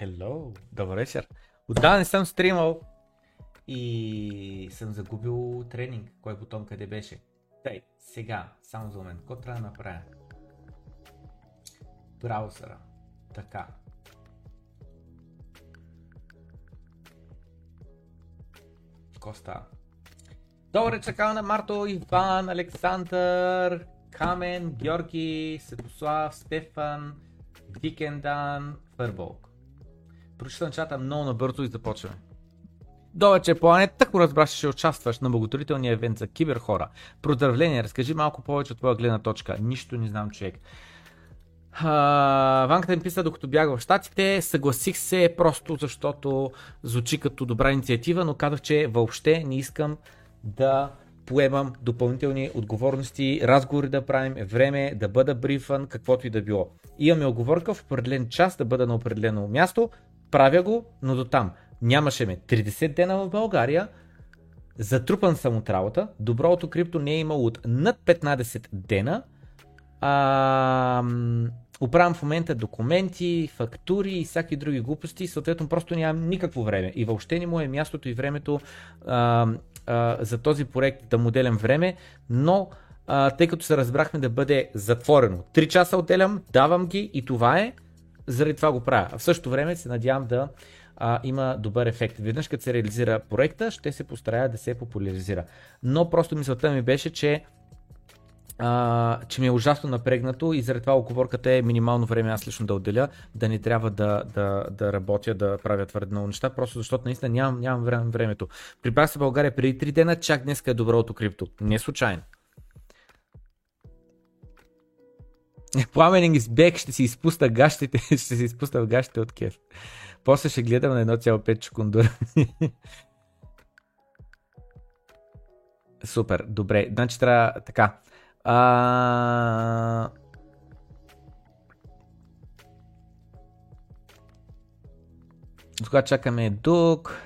Hello, добър вечер. Отдавна не съм стримал и съм загубил тренинг. Кой бутон къде беше? Тъй, сега, само за момент, какво трябва да направя? Браузъра. Така. Какво става? Добре, чакал на Марто, Иван, Александър, Камен, Георги, Светослав, Стефан, Викендан, Фърболк. Прочитам чата много набързо и започваме. Добър, че планет, така разбраш, че ще участваш на благотворителния евент за киберхора. Поздравление, разкажи малко повече от твоя гледна точка. Нищо не знам, човек. Uh, Ванката ми писа, докато бях в Штатите, съгласих се просто защото звучи като добра инициатива, но казах, че въобще не искам да поемам допълнителни отговорности, разговори да правим, време да бъда брифан, каквото и да било. Имаме оговорка в определен час да бъда на определено място, правя го, но до там. Нямаше ме. 30 дена в България, затрупан съм от работа, доброто крипто не е имало от над 15 дена, а, оправям в момента документи, фактури и всяки други глупости, съответно просто нямам никакво време. И въобще не му е мястото и времето а, а, за този проект да моделям време, но а, тъй като се разбрахме да бъде затворено. 3 часа отделям, давам ги и това е, заради това го правя. В същото време се надявам да а, има добър ефект. Веднъж като се реализира проекта, ще се постарая да се популяризира. Но просто мисълта ми беше, че а, че ми е ужасно напрегнато и заради това оговорката е минимално време аз лично да отделя, да не трябва да, да, да работя, да правя твърде много неща, просто защото наистина нямам, нямам време, времето. Прибрах се в България преди 3 дена, чак днес е доброто крипто. Не случайно. Пламенинг из бек ще си изпуста гащите, ще си изпуста гащите от кеф. После ще гледам на 1,5 чукундура. Супер, добре. Значи трябва така. А... Тогава чакаме тук.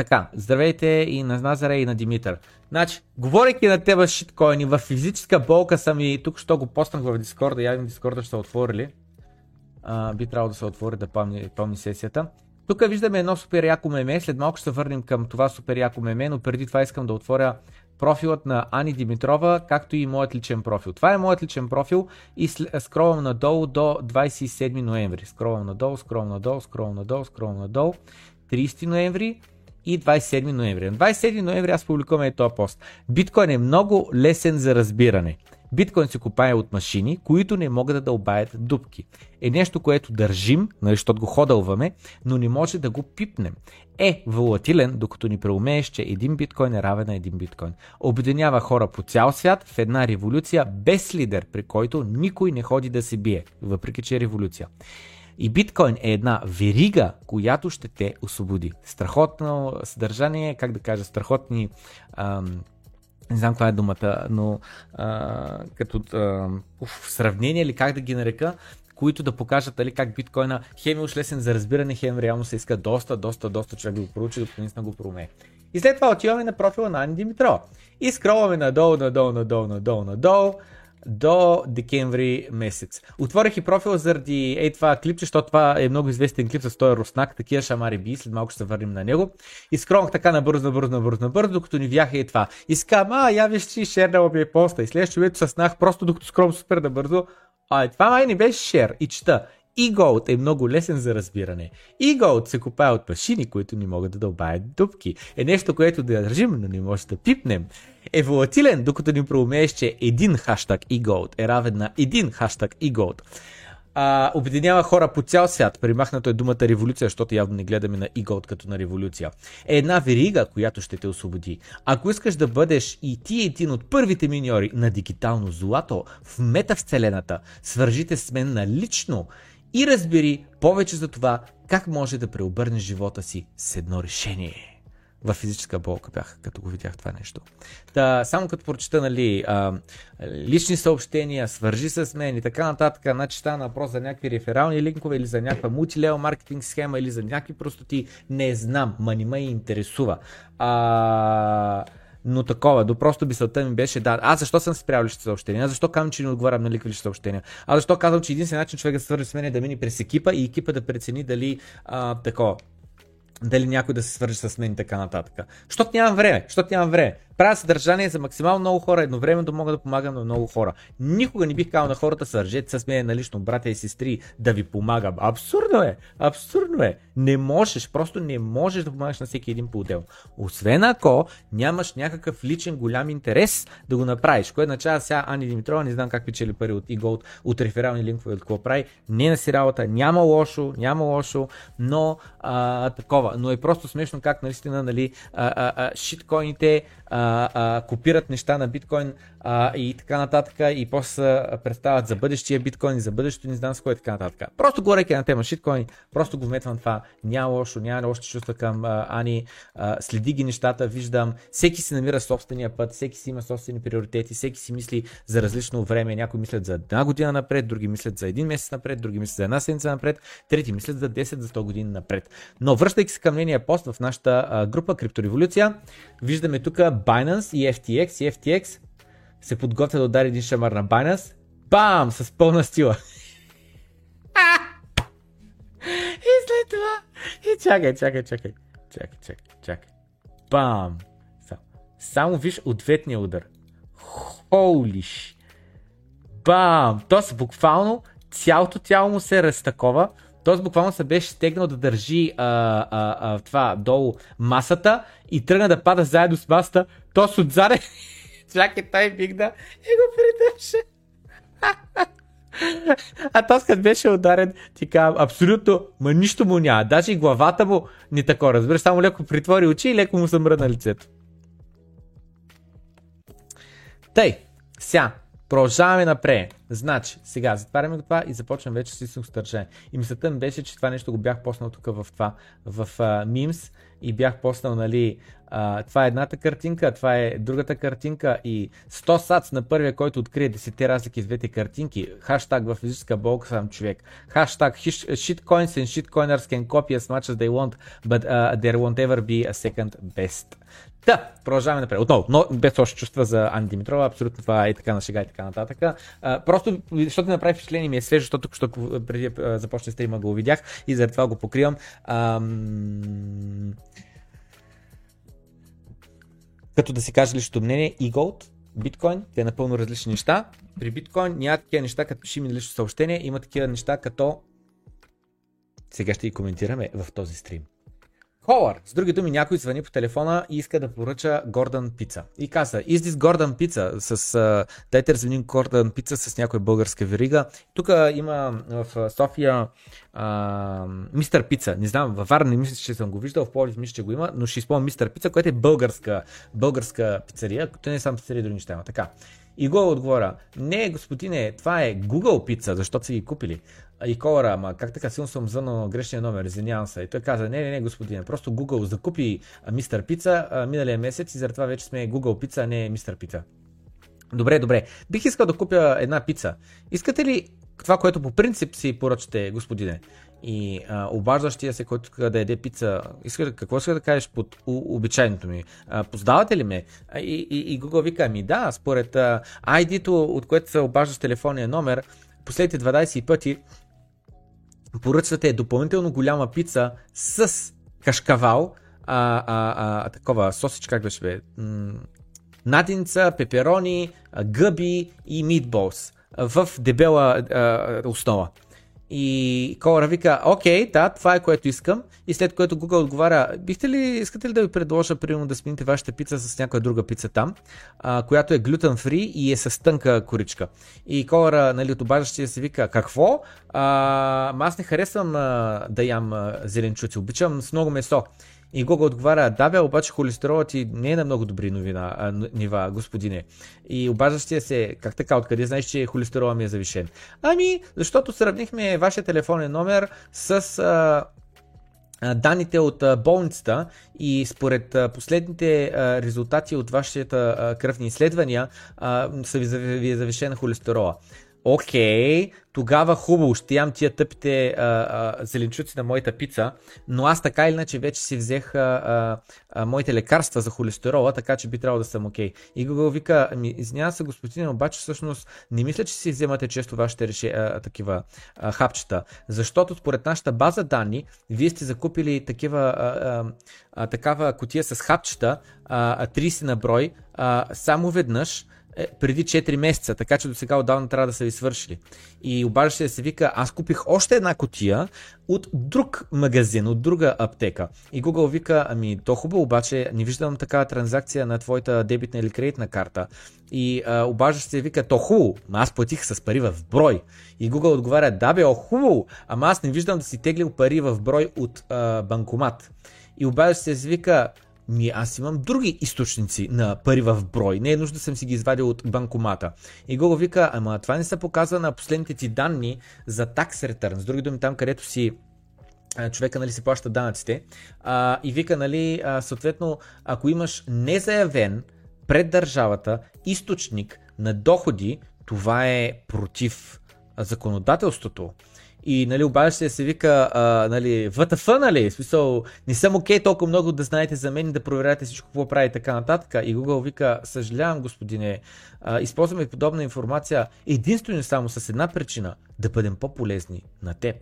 Така, здравейте и на Назаре и на Димитър. Значи, говорейки на теба шиткоини, в физическа болка съм и тук що го поснах в Дискорда, явим Дискорда ще отворили. А, би трябвало да се отвори да помни, помни сесията. Тук виждаме едно супер яко меме, след малко ще се върнем към това супер яко меме, но преди това искам да отворя профилът на Ани Димитрова, както и моят личен профил. Това е моят личен профил и скролвам надолу до 27 ноември. Скролвам надолу, скролвам надолу, скролвам надолу, скролвам надолу. 30 ноември и 27 ноември. На 27 ноември аз публикувам този пост. Биткоин е много лесен за разбиране. Биткоин се купае от машини, които не могат да дълбаят дупки. Е нещо, което държим, нали, защото го ходълваме, но не може да го пипнем. Е волатилен, докато ни преумееш, че един биткоин е равен на един биткоин. Обединява хора по цял свят в една революция без лидер, при който никой не ходи да се бие, въпреки че е революция. И биткоин е една верига, която ще те освободи. Страхотно съдържание, как да кажа, страхотни ам, не знам каква е думата, но а, като а, уф, сравнение или как да ги нарека, които да покажат дали как биткоина хем е уж лесен за разбиране, хем реално се иска доста, доста, доста човек да го проучи, докато наистина го проумее. И след това отиваме на профила на Ани Димитрова. И скролваме надолу, надолу, надолу, надолу, надолу до декември месец. Отворих и профил заради ей това клипче, защото това е много известен клип с този руснак, такива шамари би, след малко ще се върнем на него. И скромах така набързо, набързо, набързо, набързо, докато ни вяха и това. И а, я виж, че шернала ми е поста. И следващото видео съснах просто докато скром супер набързо. А, това май не беше шер. И чета. E-Gold е много лесен за разбиране. E-Gold се купае от машини, които не могат да дълбаят дупки. Е нещо, което да държим, но не може да пипнем. Е волатилен, докато ни проумееш, че един хаштаг E-Gold е равен на един хаштаг E-Gold. А, обединява хора по цял свят. Примахнато е думата революция, защото явно не гледаме на e като на революция. Е една верига, която ще те освободи. Ако искаш да бъдеш и ти един от първите миньори на дигитално злато в метавселената, свържите с мен на лично и разбери повече за това как може да преобърнеш живота си с едно решение. В физическа болка бях, като го видях това нещо. Та, само като прочета, нали, а, лични съобщения, свържи с мен и така нататък, значи стана въпрос за някакви реферални линкове или за някаква мултилео маркетинг схема или за някакви простоти, не знам, ма не ме интересува. А, но такова, до просто мисълта ми беше, да, аз защо съм спрял лични съобщения, аз защо казвам, че не отговарям на ликви съобщения, аз защо казвам, че единственият начин човек да се свърже с мен е да мине през екипа и екипа да прецени дали а, такова, дали някой да се свържи с мен и така нататък. Защото нямам време, защото нямам време. Правя съдържание за максимално много хора, едновременно мога да помагам на много хора. Никога не бих казал на хората, свържете с мен на лично братя и сестри, да ви помагам. Абсурдно е, абсурдно е. Не можеш, просто не можеш да помагаш на всеки един по-отделно. Освен ако нямаш някакъв личен голям интерес да го направиш, което означава сега Ани Димитрова, не знам как печели пари от от, от реферални линкове, от какво прави. Не на си работа, няма лошо, няма лошо, но а, такова. Но е просто смешно как наистина, нали, а, а, а, шиткоините а, а, копират неща на биткоин а, и така нататък и после представят за бъдещия биткоин и за бъдещето не знам с кой и така нататък. Просто говорейки на тема шиткоин, просто го вметвам това. Няма лошо, няма лошо чувства към а, Ани. А, следи ги нещата, виждам. Всеки си намира собствения път, всеки си има собствени приоритети, всеки си мисли за различно време. Някои мислят за една година напред, други мислят за един месец напред, други мислят за една седмица напред, трети мислят за 10 за 100 години напред. Но връщайки се към нейния пост в нашата група Криптореволюция, виждаме тук Binance и FTX и FTX се подготвя да удари един шамар на Binance. Бам! С пълна стила. и след това... И чакай, чакай, чакай. Чакай, чакай, чакай. Бам! Само, Само виж ответния удар. Холиш! Бам! Тоест буквално цялото тяло му се разтакова. Тоест буквално се беше стегнал да държи а, а, а, това долу масата и тръгна да пада заедно с масата. Тоест отзаде чакай, той бигна и го придържа. А то като беше ударен, ти казвам, абсолютно, ма нищо му няма. Даже и главата му не тако, разбираш, само леко притвори очи и леко му съмръна лицето. Тъй, сега, продължаваме напред. Значи, сега затваряме го това и започвам вече с истинско стържане. И мисълта ми беше, че това нещо го бях поснал тук в това, в uh, Memes и бях поснал, нали, а, това е едната картинка, това е другата картинка и 100 сац на първия, който открие 10 разлики с двете картинки. Хаштаг в физическа болка съм човек. Хаштаг shitcoins and shitcoiners can copy as much as they want, but uh, there won't ever be a second best. Да, продължаваме напред. Отново, но без още чувства за Ани Димитрова, абсолютно това е така на шега и така нататък. А, просто, защото направи впечатление ми е свежо, защото защото преди започне стрима го видях и заради това го покривам. Ам... Като да си кажа личното мнение, и Gold, биткоин, те е напълно различни неща. При биткоин няма такива неща, като пиши ми лично съобщение, има такива неща, като сега ще ги коментираме в този стрим. Холър. С други думи, някой звъни по телефона и иска да поръча Гордън пица. И каза, is this Гордън пица? С, uh, дайте развиним Гордън пица с някоя българска верига. Тук има в София Мистер Пица. Не знам, във Варна не мисля, че съм го виждал, в Полив мисля, че го има, но ще изпомня Мистер Пица, което е българска, българска пицария, като не е само пицария, други неща има. Така. И го отговоря, не, господине, това е Google пица, защото са ги купили. И Колара, ама как така силно съм звънал грешния номер, извинявам се. И той каза, не, не, не, господине, просто Google закупи Мистер Пица миналия месец и заради това вече сме Google Пица, а не Мистер Пица. Добре, добре. Бих искал да купя една пица. Искате ли това, което по принцип си поръчате, господине? И а, обаждащия се, който да яде пица, иска, какво иска да кажеш под у, обичайното ми? А, познавате ли ме? И, и, и Google вика, ми да, според а, ID-то, от което се обаждаш телефонния номер, последните 12 пъти поръчвате допълнително голяма пица с кашкавал, а, а, а, такова сосич, как беше бе? Надинца, пеперони, гъби и митболс в дебела а, основа. И Колара вика, окей, да, това е което искам. И след което Google отговаря, бихте ли, искате ли да ви предложа, примерно, да смените вашата пица с някоя друга пица там, а, която е глютен фри и е с тънка коричка. И Колара, нали, от обаждащия се вика, какво? А, аз не харесвам а, да ям а, зеленчуци, обичам с много месо. И Гога отговаря, да бе, обаче холестеролът ти не е на много добри новина, а, нива, господине. И обаждащия се, как така, откъде знаеш, че холестеролът ми е завишен? Ами, защото сравнихме вашия телефонен номер с а, данните от болницата и според последните резултати от вашите кръвни изследвания са ви завишена холестерола. Окей, тогава хубаво, ще ям тия тъпите а, а, зеленчуци на моята пица, но аз така или иначе вече си взех а, а, а, моите лекарства за холестерола, така че би трябвало да съм окей. И Google вика, ами, извинява се господин, обаче всъщност не мисля, че си вземате често вашите реше, а, такива а, хапчета, защото според нашата база данни, вие сте закупили такива, а, а, а, такава котия с хапчета, а, 30 на брой, а, само веднъж, е, преди 4 месеца, така че до сега отдавна трябва да са ви свършили. И обажда се да се вика, аз купих още една котия от друг магазин, от друга аптека. И Google вика, ами то хубаво, обаче не виждам такава транзакция на твоята дебитна или кредитна карта. И а, се вика, то хубаво, аз платих с пари в брой. И Google отговаря, да бе, о хубаво, ама аз не виждам да си теглил пари в брой от а, банкомат. И обажда се вика, ми аз имам други източници на пари в брой. Не е нужда да съм си ги извадил от банкомата. И Google вика, ама това не се показва на последните ти данни за tax return. С други думи, там където си човека нали, си плаща данъците. А, и вика, нали, а, съответно, ако имаш незаявен пред държавата източник на доходи, това е против законодателството. И нали, обажда се вика, а, нали, ВТФ, нали, в смисъл, не съм окей okay, толкова много да знаете за мен и да проверяте всичко, какво прави и така нататък. И Google вика, съжалявам, господине, а, използваме подобна информация единствено само с една причина, да бъдем по-полезни на теб.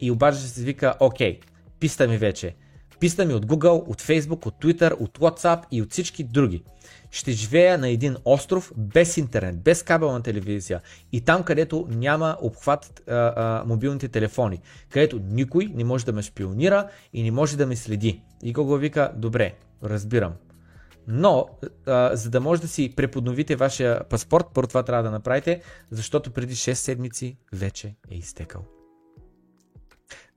И обажда се вика, окей, писта ми вече. Писта ми от Google, от Facebook, от Twitter, от WhatsApp и от всички други ще живея на един остров без интернет, без кабелна телевизия и там, където няма обхват а, а, мобилните телефони, където никой не може да ме шпионира и не може да ме следи. И Google вика, добре, разбирам. Но, а, за да може да си преподновите вашия паспорт, първо това трябва да направите, защото преди 6 седмици вече е изтекал.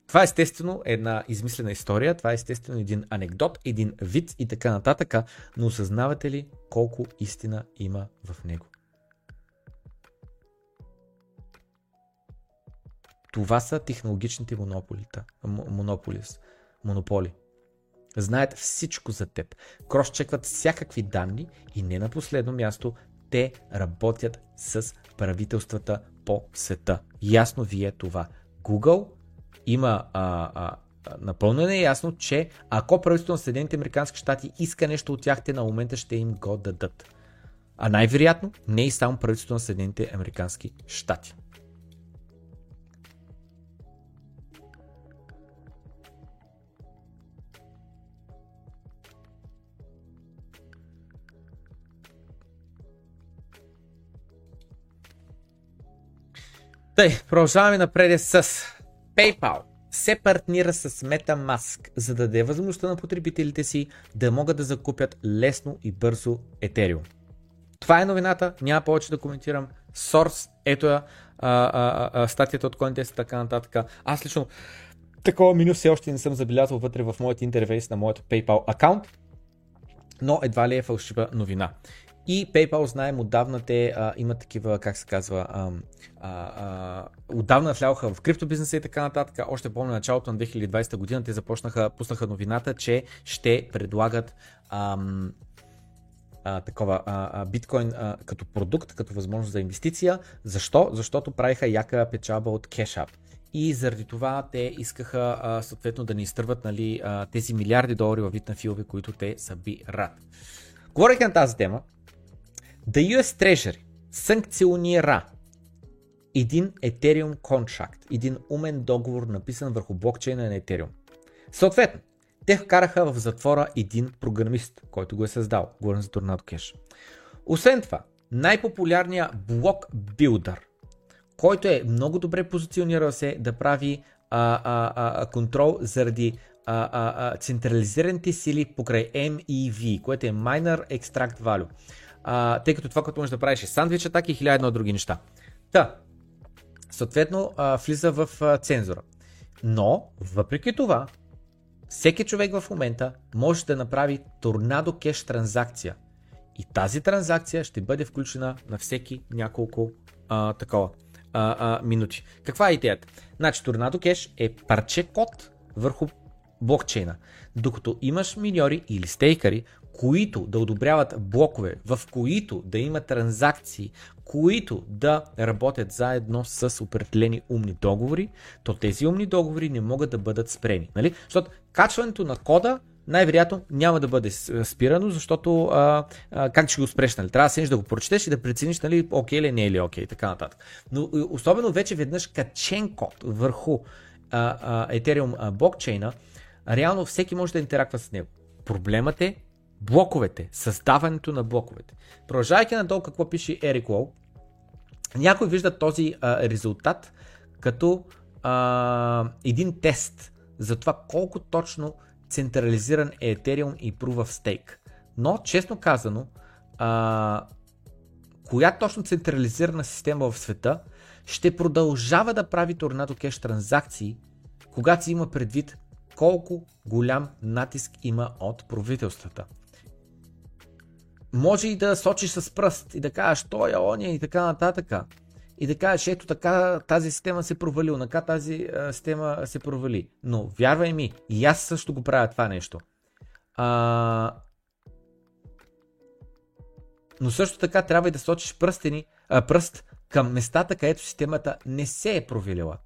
Това е естествено една измислена история, това е естествено един анекдот, един вид и така нататък, но осъзнавате ли колко истина има в него? Това са технологичните монополита, монополис, монополи. Знаят всичко за теб. Кросчекват всякакви данни и не на последно място те работят с правителствата по света. Ясно ви е това. Google има а, а, напълно е ясно, че ако правителството на Съединените Американски щати иска нещо от тях, те на момента ще им го дадат. А най-вероятно не и само правителството на Съединените Американски щати. Тъй, продължаваме напред с PayPal се партнира с MetaMask, за да даде възможността на потребителите си да могат да закупят лесно и бързо Ethereum. Това е новината, няма повече да коментирам. Source, ето я, а, а, а, статията от Cointest и така нататък. Аз лично такова меню все още не съм забелязал вътре в моят интерфейс на моят PayPal аккаунт, но едва ли е фалшива новина. И PayPal знаем, отдавна те а, имат такива, как се казва, а, а, отдавна влязоха в криптобизнеса и така нататък. Още помня началото на 2020 година те започнаха, пуснаха новината, че ще предлагат ам, а, такова а, а, биткоин а, като продукт, като възможност за инвестиция. Защо? Защото правиха яка печалба от кешап. И заради това те искаха а, съответно да ни изтърват нали, а, тези милиарди долари във вид на филове, които те събират. Говорейки на тази тема, The US Treasury санкционира един Ethereum контракт, един умен договор, написан върху блокчейна на Ethereum. Съответно, те вкараха в затвора един програмист, който го е създал. Говорим за Tornado Cash. Освен това, най-популярният блок билдър, който е много добре позиционирал се да прави а, а, а, контрол заради а, а, а, централизираните сили покрай MEV, което е Miner Extract Value а, тъй като това, което можеш да правиш е сандвич атаки и хиляда други неща. Та, съответно, а, влиза в а, цензура. Но, въпреки това, всеки човек в момента може да направи торнадо кеш транзакция. И тази транзакция ще бъде включена на всеки няколко а, такова а, а, минути. Каква е идеята? Значи, Торнадо Кеш е парче код върху блокчейна. Докато имаш миньори или стейкари, които да одобряват блокове, в които да има транзакции, които да работят заедно с определени умни договори, то тези умни договори не могат да бъдат спрени. Нали? Защото качването на кода най-вероятно няма да бъде спирано, защото а, а, как ще го спреш, нали? Трябва да седнеш да го прочетеш и да прецениш, нали, окей или не е ли окей, и така нататък. Но особено вече веднъж качен код върху а, а, Ethereum блокчейна, реално всеки може да интерактва с него. Проблемът е блоковете, създаването на блоковете. Продължавайки надолу какво пише Ерик Лоу, някой вижда този а, резултат като а, един тест за това колко точно централизиран е Ethereum и Proof of Stake. Но, честно казано, а, коя точно централизирана система в света ще продължава да прави Tornado Cash транзакции, когато си има предвид колко голям натиск има от правителствата. Може и да сочиш с пръст и да кажеш, той е оня и така нататък. И да кажеш, ето така тази система се провали, онака тази а, система се провали. Но вярвай ми, и аз също го правя това нещо. А... Но също така трябва и да сочиш пръстени, а, пръст към местата, където системата не се е провалила.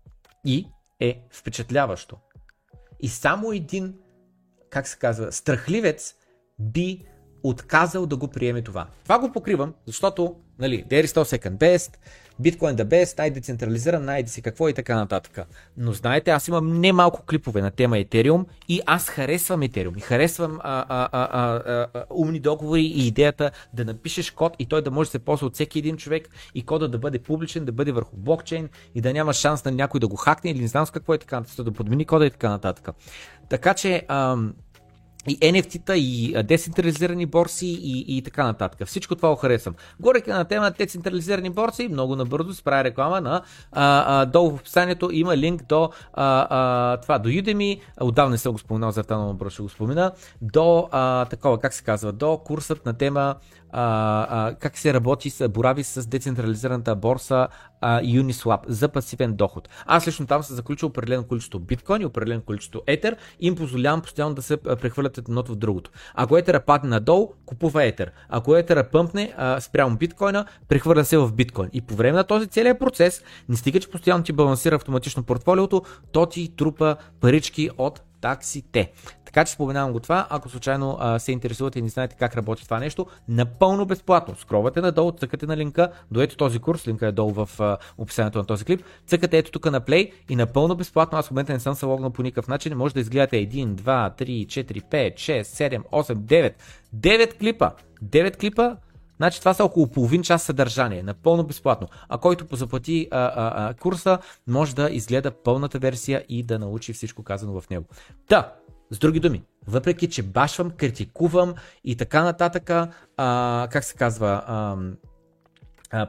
И е впечатляващо. И само един, как се казва, страхливец би отказал да го приеме това. Това го покривам, защото, нали, there is no second best, Bitcoin the best, най-децентрализиран, найде си какво и така нататък. Но знаете, аз имам немалко клипове на тема Ethereum и аз харесвам Ethereum и харесвам а, а, а, а, а, умни договори и идеята да напишеш код и той да може да се ползва от всеки един човек и кода да бъде публичен, да бъде върху блокчейн и да няма шанс на някой да го хакне или не знам с какво и така нататък, да подмени кода и така нататък. Така че ам, и NFT-та, и децентрализирани борси и, и така нататък. Всичко това харесвам. Горе на тема децентрализирани борси, много набързо се прави реклама на а, а, долу в описанието има линк до а, а, това, до Udemy, отдавна не съм го споменал, за тази много ще го спомена, до а, такова, как се казва, до курсът на тема а, а, как се работи, с, борави с децентрализираната борса а, Uniswap за пасивен доход. Аз лично там съм заключил определено количество биткоин и определено количество етер и им позволявам постоянно да се прехвърлят едното в другото. Ако етера падне надолу, купува етер. Ако етера пъмпне а, спрямо биткоина, прехвърля се в биткоин. И по време на този целият процес, не стига, че постоянно ти балансира автоматично портфолиото, то ти трупа парички от таксите. Така че споменавам го това, ако случайно а, се интересувате и не знаете как работи това нещо, напълно безплатно. Скровате надолу, цъкате на линка, до ето този курс, линка е долу в а, описанието на този клип, цъкате ето тук на play и напълно безплатно, аз в момента не съм се логнал по никакъв начин, може да изгледате 1, 2, 3, 4, 5, 6, 7, 8, 9, 9 клипа. 9 клипа Значи това са около половин час съдържание, напълно безплатно. А който позаплати а, а, а, курса, може да изгледа пълната версия и да научи всичко казано в него. Та, с други думи, въпреки че башвам, критикувам и така нататък, а, как се казва, а,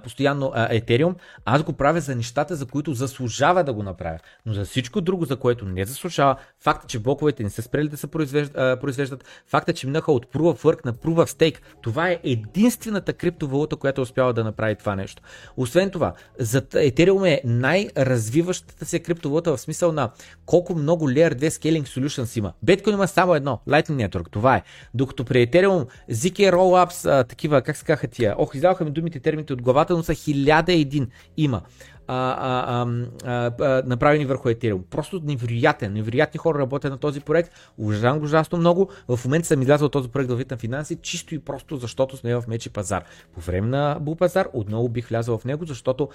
постоянно Етериум, аз го правя за нещата, за които заслужава да го направя. Но за всичко друго, за което не заслужава, факта, че блоковете не са спрели да се произвеждат, произвеждат факта, че минаха от Proof of Work на Proof of Stake, това е единствената криптовалута, която успяла да направи това нещо. Освен това, за Ethereum е най-развиващата се криптовалута в смисъл на колко много Layer 2 Scaling Solutions има. Bitcoin има само едно, Lightning Network, това е. Докато при Ethereum, ZK Rollups, такива, как се казаха тия, ох, издаваха ми думите, термините от главата, но са хиляда един има а, а, а, а, направени върху Ethereum. Просто невероятен. Невероятни хора работят на този проект. Уважавам го ужасно много. В момента съм излязъл от този проект в вид на финанси, чисто и просто защото сме в мечи пазар. По време на бул пазар отново бих влязъл в него, защото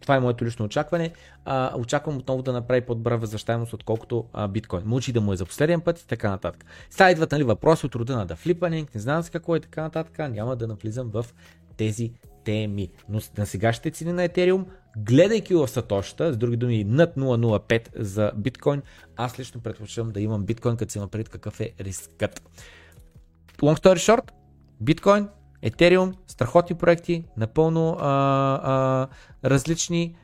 това е моето лично очакване. А, очаквам отново да направи по-добра възвръщаемост, отколкото а, биткоин. Мучи да му е за последен път и така нататък. Сега идват нали, въпроси от рода на да флипанинг, не знам с какво е така нататък. Няма да навлизам в тези теми. Но на сегашните цени на Ethereum, гледайки в сатошата, с други думи над 0.05 за биткоин, аз лично предпочитам да имам биткоин, като се има пред какъв е рискът. Long story short, биткоин, Ethereum, страхотни проекти, напълно а, а, различни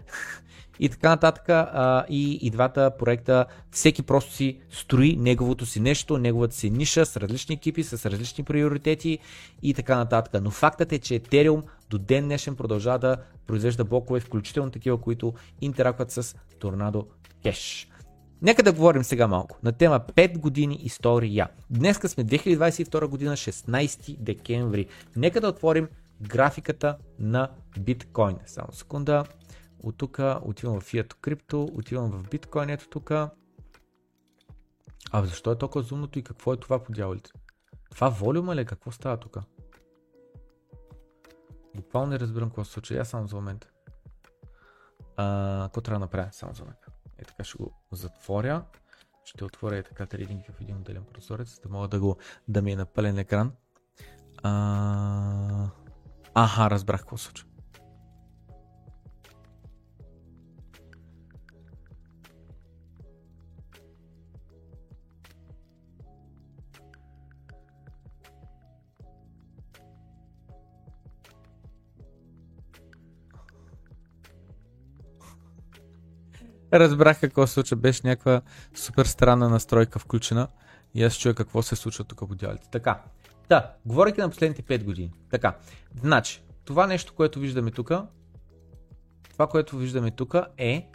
и така нататък. А, и, и двата проекта, всеки просто си строи неговото си нещо, неговата си ниша с различни екипи, с различни приоритети и така нататък. Но фактът е, че Ethereum до ден днешен продължава да произвежда блокове, включително такива, които интеракват с Tornado Cash. Нека да говорим сега малко на тема 5 години история. Днеска сме 2022 година, 16 декември. Нека да отворим графиката на биткоин. Само секунда. От тук отивам в Fiat Crypto, отивам в биткоин, ето тук. А защо е толкова зумното и какво е това по дяволите? Това волюма ли? Какво става тук? Буквално не разбирам какво се случва. Я само за момент. какво трябва да направя? Само за момент. Е така ще го затворя. Ще отворя е така трейдинг в един отделен прозорец, за да мога да, го, да ми е на пълен екран. А... Аха, разбрах какво се случва. Разбрах какво се случва. Беше някаква супер странна настройка включена. И аз чуя какво се случва тук по дялите. Така. Да, говоряки на последните 5 години. Така. Значи, това нещо, което виждаме тук, това, което виждаме тук е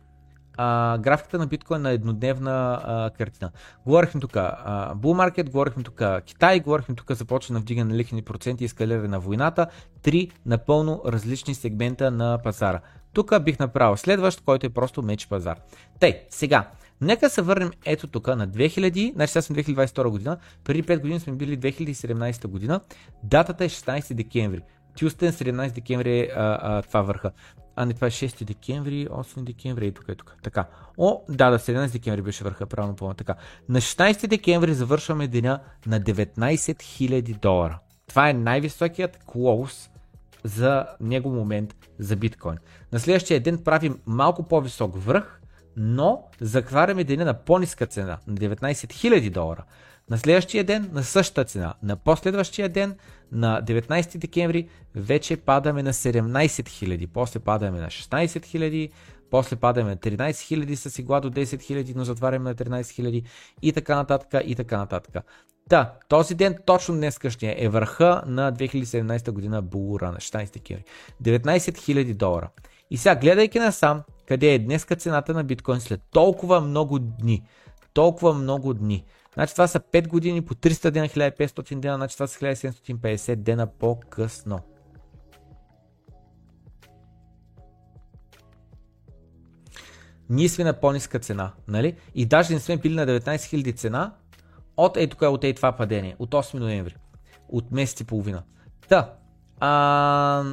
а, графиката на биткоин на еднодневна а, картина. Говорихме тук Bull Market, говорихме тук Китай, говорихме тук започва на вдигане на лихвени проценти и ескалиране на войната. Три напълно различни сегмента на пазара. Тук бих направил следващ, който е просто меч пазар. Тъй, сега, Нека се върнем ето тук на 2000, значи сега сме 2022 година, преди 5 години сме били 2017 година, датата е 16 декември. Тюстен 17 декември е а, това върха. А не, това е 6 декември, 8 декември и тук е тук. Така. О, да, да, 17 декември беше върха, правилно помня. Така. На 16 декември завършваме деня на 19 000 долара. Това е най-високият клоус за него момент за биткоин. На следващия ден правим малко по-висок връх, но закваряме деня на по-ниска цена, на 19 000 долара. На следващия ден на същата цена. На последващия ден на 19 декември вече падаме на 17 000, после падаме на 16 000, после падаме на 13 000 с игла до 10 000, но затваряме на 13 000 и така нататък и така нататък. Да, този ден, точно днес къщия, е върха на 2017 година Булура на 16 декември. 19 000 долара. И сега, гледайки насам, къде е днеска цената на биткоин след толкова много дни. Толкова много дни. Значи това са 5 години по 300 дена, 1500 дена, значи това са 1750 дена по-късно. Ние сме на по-ниска цена, нали? И даже не сме били на 19 000 цена от ей тук от ей това падение, от 8 ноември, от месец и половина. Та, а,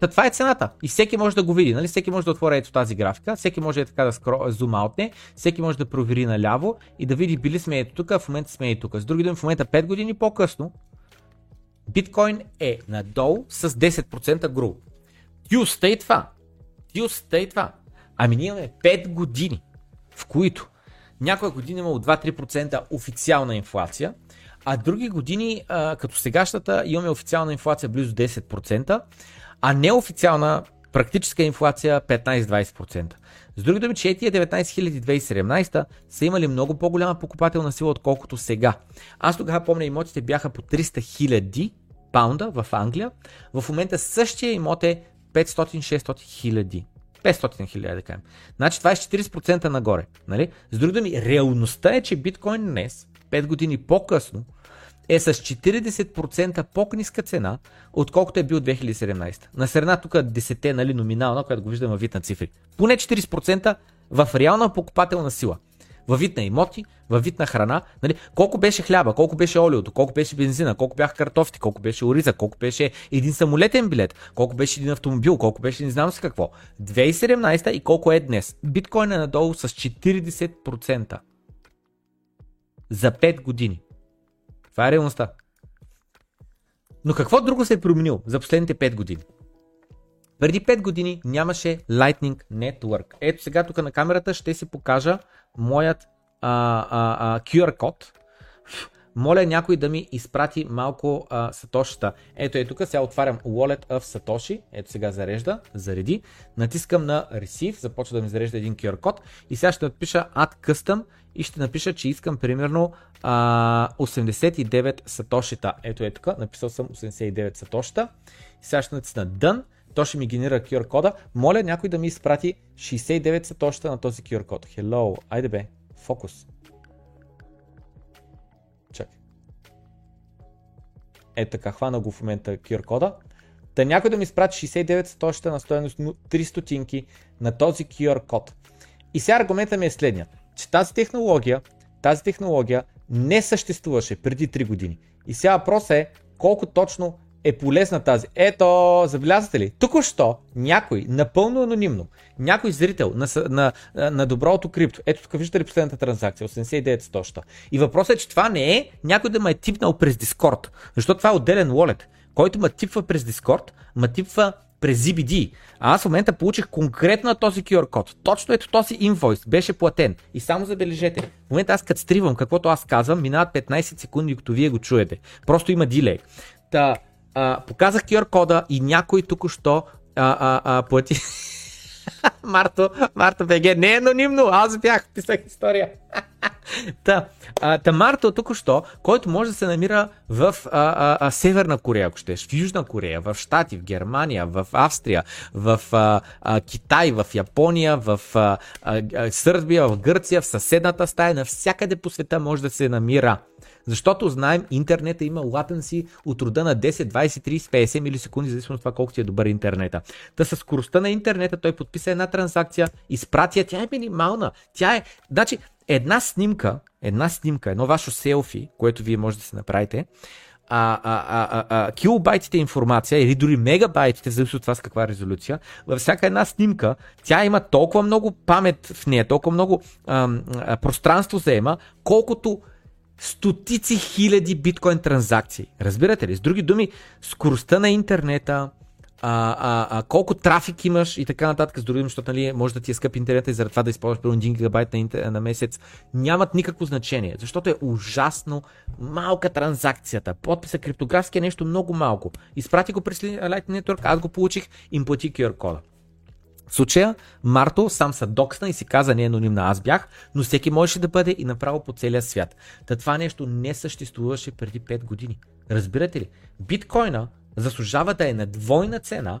Та това е цената. И всеки може да го види. Нали? Всеки може да отвори ето тази графика, всеки може така да скро... зум аутне, всеки може да провери наляво и да види били сме ето тук, а в момента сме ето тук. С други думи, в момента 5 години по-късно, биткоин е надолу с 10% гру. Тюста е това. Тюста е това. Ами ние имаме 5 години, в които някоя година има от 2-3% официална инфлация, а други години, като сегашната, имаме официална инфлация близо 10%, а неофициална практическа инфлация 15-20%. С други думи, че тия 19 2017 са имали много по-голяма покупателна сила, отколкото сега. Аз тогава помня, имотите бяха по 300 000 паунда в Англия. В момента същия имот е 500-600 хиляди. 500 хиляди, да кажем. Значи това е 40% нагоре. Нали? С други думи, реалността е, че биткоин днес, 5 години по-късно, е с 40% по-ниска цена, отколкото е бил 2017. На средна тук 10 нали, номинална, която го виждаме във вид на цифри. Поне 40% в реална покупателна сила. Във вид на имоти, във вид на храна. Нали? Колко беше хляба, колко беше олиото, колко беше бензина, колко бяха картофти, колко беше ориза, колко беше един самолетен билет, колко беше един автомобил, колко беше не знам си какво. 2017 и колко е днес. Биткоин е надолу с 40% за 5 години. Това е реалността. Но какво друго се е променило за последните 5 години? Преди 5 години нямаше Lightning Network. Ето сега тук на камерата ще си покажа моят а, а, а, QR код. Моля някой да ми изпрати малко а, сатошата. Ето е тук, сега отварям Wallet of Satoshi. Ето сега зарежда, зареди. Натискам на Receive, започва да ми зарежда един QR код и сега ще напиша Add Custom и ще напиша, че искам примерно а, 89 сатошита. Ето е тук, написал съм 89 сатошита. Сега ще натисна Done. То ще ми генерира QR кода. Моля някой да ми изпрати 69 сатошита на този QR код. Hello, айде бе. Фокус. Е така, хвана го в момента QR кода. Та някой да ми изпрати 69 стоща на стоеност 3 стотинки на този QR код. И сега аргументът ми е следния, че тази технология, тази технология не съществуваше преди 3 години. И сега въпросът е колко точно е полезна тази. Ето, забелязвате ли? Току-що някой, напълно анонимно, някой зрител на, на, на доброто крипто, ето тук виждате ли последната транзакция, 89 100 И въпросът е, че това не е някой да ме е типнал през Discord, защото това е отделен wallet, който ме типва през Discord, ме типва през ZBD. А аз в момента получих конкретно този QR код. Точно ето този инвойс беше платен. И само забележете, в момента аз като стривам каквото аз казвам, минават 15 секунди, като вие го чуете. Просто има дилей. Та, а, показах QR кода и някой току-що а, а, а, плати. Марто, Марто БГ, не е анонимно, аз бях, писах история. та, а, та Марто току-що, който може да се намира в а, а, а, Северна Корея, ако щеш, в Южна Корея, в Штати, в Германия, в Австрия, в а, а, Китай, в Япония, в а, а, Сърбия, в Гърция, в съседната стая, навсякъде по света може да се намира. Защото знаем, интернета има latency от рода на 10, 20, 30, 50 милисекунди, зависимо от това колко ти е добър интернета. Та с скоростта на интернета той подписа една транзакция, изпратя, тя е минимална. Тя е, значи, една снимка, една снимка, едно ваше селфи, което вие можете да се направите, а, а, а, а, килобайтите информация или дори мегабайтите, зависи от това с каква резолюция, във всяка една снимка, тя има толкова много памет в нея, толкова много а, а, пространство заема, колкото стотици хиляди биткоин транзакции. Разбирате ли? С други думи, скоростта на интернета, а, а, а, колко трафик имаш и така нататък, с други думи, защото нали, може да ти е скъп интернета и заради това да използваш примерно 1 гигабайт на, интер... на месец, нямат никакво значение, защото е ужасно малка транзакцията. Подписа криптографски е нещо много малко. Изпрати го през Lightning Network, аз го получих, им плати QR кода. В случая Марто сам се доксна и си каза не е анонимна аз бях, но всеки можеше да бъде и направо по целия свят. Та това нещо не съществуваше преди 5 години. Разбирате ли? Биткоина заслужава да е на двойна цена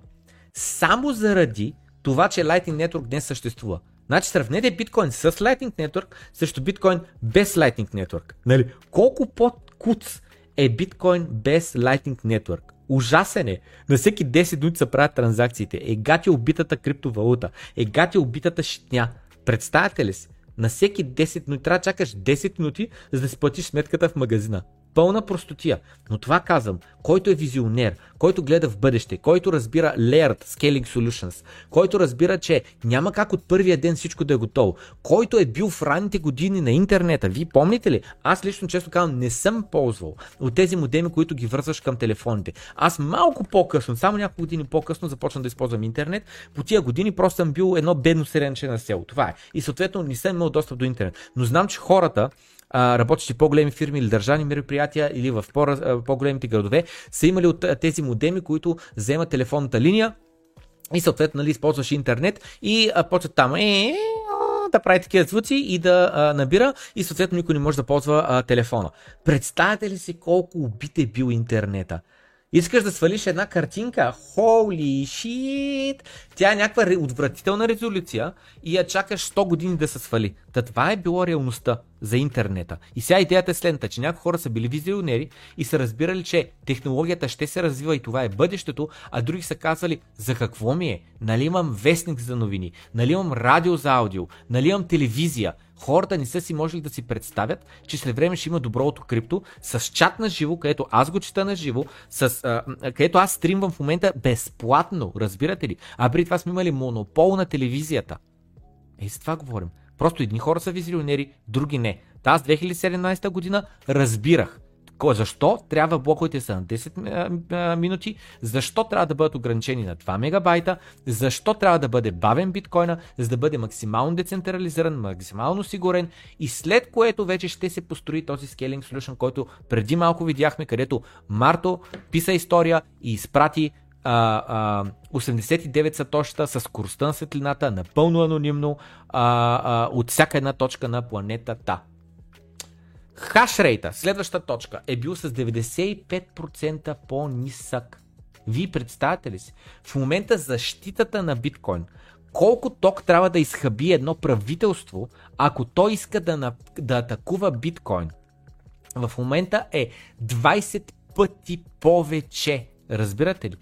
само заради това, че Lightning Network не съществува. Значи сравнете биткоин с Lightning Network срещу биткоин без Lightning Network. Нали? Колко по-куц е биткоин без Lightning Network? Ужасен е. На всеки 10 минути се правят транзакциите. Е гати убитата криптовалута. Е гати убитата щитня. Представяте ли си? На всеки 10 минути трябва да чакаш 10 минути, за да си платиш сметката в магазина пълна простотия. Но това казвам, който е визионер, който гледа в бъдеще, който разбира Layered Scaling Solutions, който разбира, че няма как от първия ден всичко да е готово, който е бил в ранните години на интернета. Вие помните ли? Аз лично често казвам, не съм ползвал от тези модеми, които ги вързваш към телефоните. Аз малко по-късно, само няколко години по-късно започна да използвам интернет. По тия години просто съм бил едно бедно сиренче на село. Това е. И съответно не съм имал достъп до интернет. Но знам, че хората, работещи в по-големи фирми или държавни мероприятия или в по-големите градове, са имали от тези модеми, които вземат телефонната линия и съответно нали, използваш интернет и а, почват там е, да прави такива звуци и да а, набира и съответно никой не може да ползва а, телефона. Представете ли си колко убит е бил интернета? Искаш да свалиш една картинка? Holy shit! Тя е някаква отвратителна резолюция и я чакаш 100 години да се свали. Та това е било реалността за интернета. И сега идеята е следната, че някои хора са били визионери и са разбирали, че технологията ще се развива и това е бъдещето, а други са казали, за какво ми е? Нали имам вестник за новини? Нали имам радио за аудио? Нали имам телевизия? хората не са си можели да си представят, че след време ще има доброто крипто с чат на живо, където аз го чета на живо, с, а, където аз стримвам в момента безплатно, разбирате ли? А преди това сме имали монопол на телевизията. Ей, за това говорим. Просто едни хора са визионери, други не. Та аз 2017 година разбирах, защо трябва блоковете са на 10 минути? Защо трябва да бъдат ограничени на 2 мегабайта? Защо трябва да бъде бавен биткоина, за да бъде максимално децентрализиран, максимално сигурен и след което вече ще се построи този scaling solution, който преди малко видяхме, където Марто писа история и изпрати а, а, 89 сатоща с скоростта на светлината, напълно анонимно а, а, от всяка една точка на планетата. Хашрейта, следваща точка, е бил с 95% по-нисък. Вие представяте ли си? В момента защитата на биткоин, колко ток трябва да изхъби едно правителство, ако то иска да, да атакува биткоин. В момента е 20 пъти повече. Разбирате ли?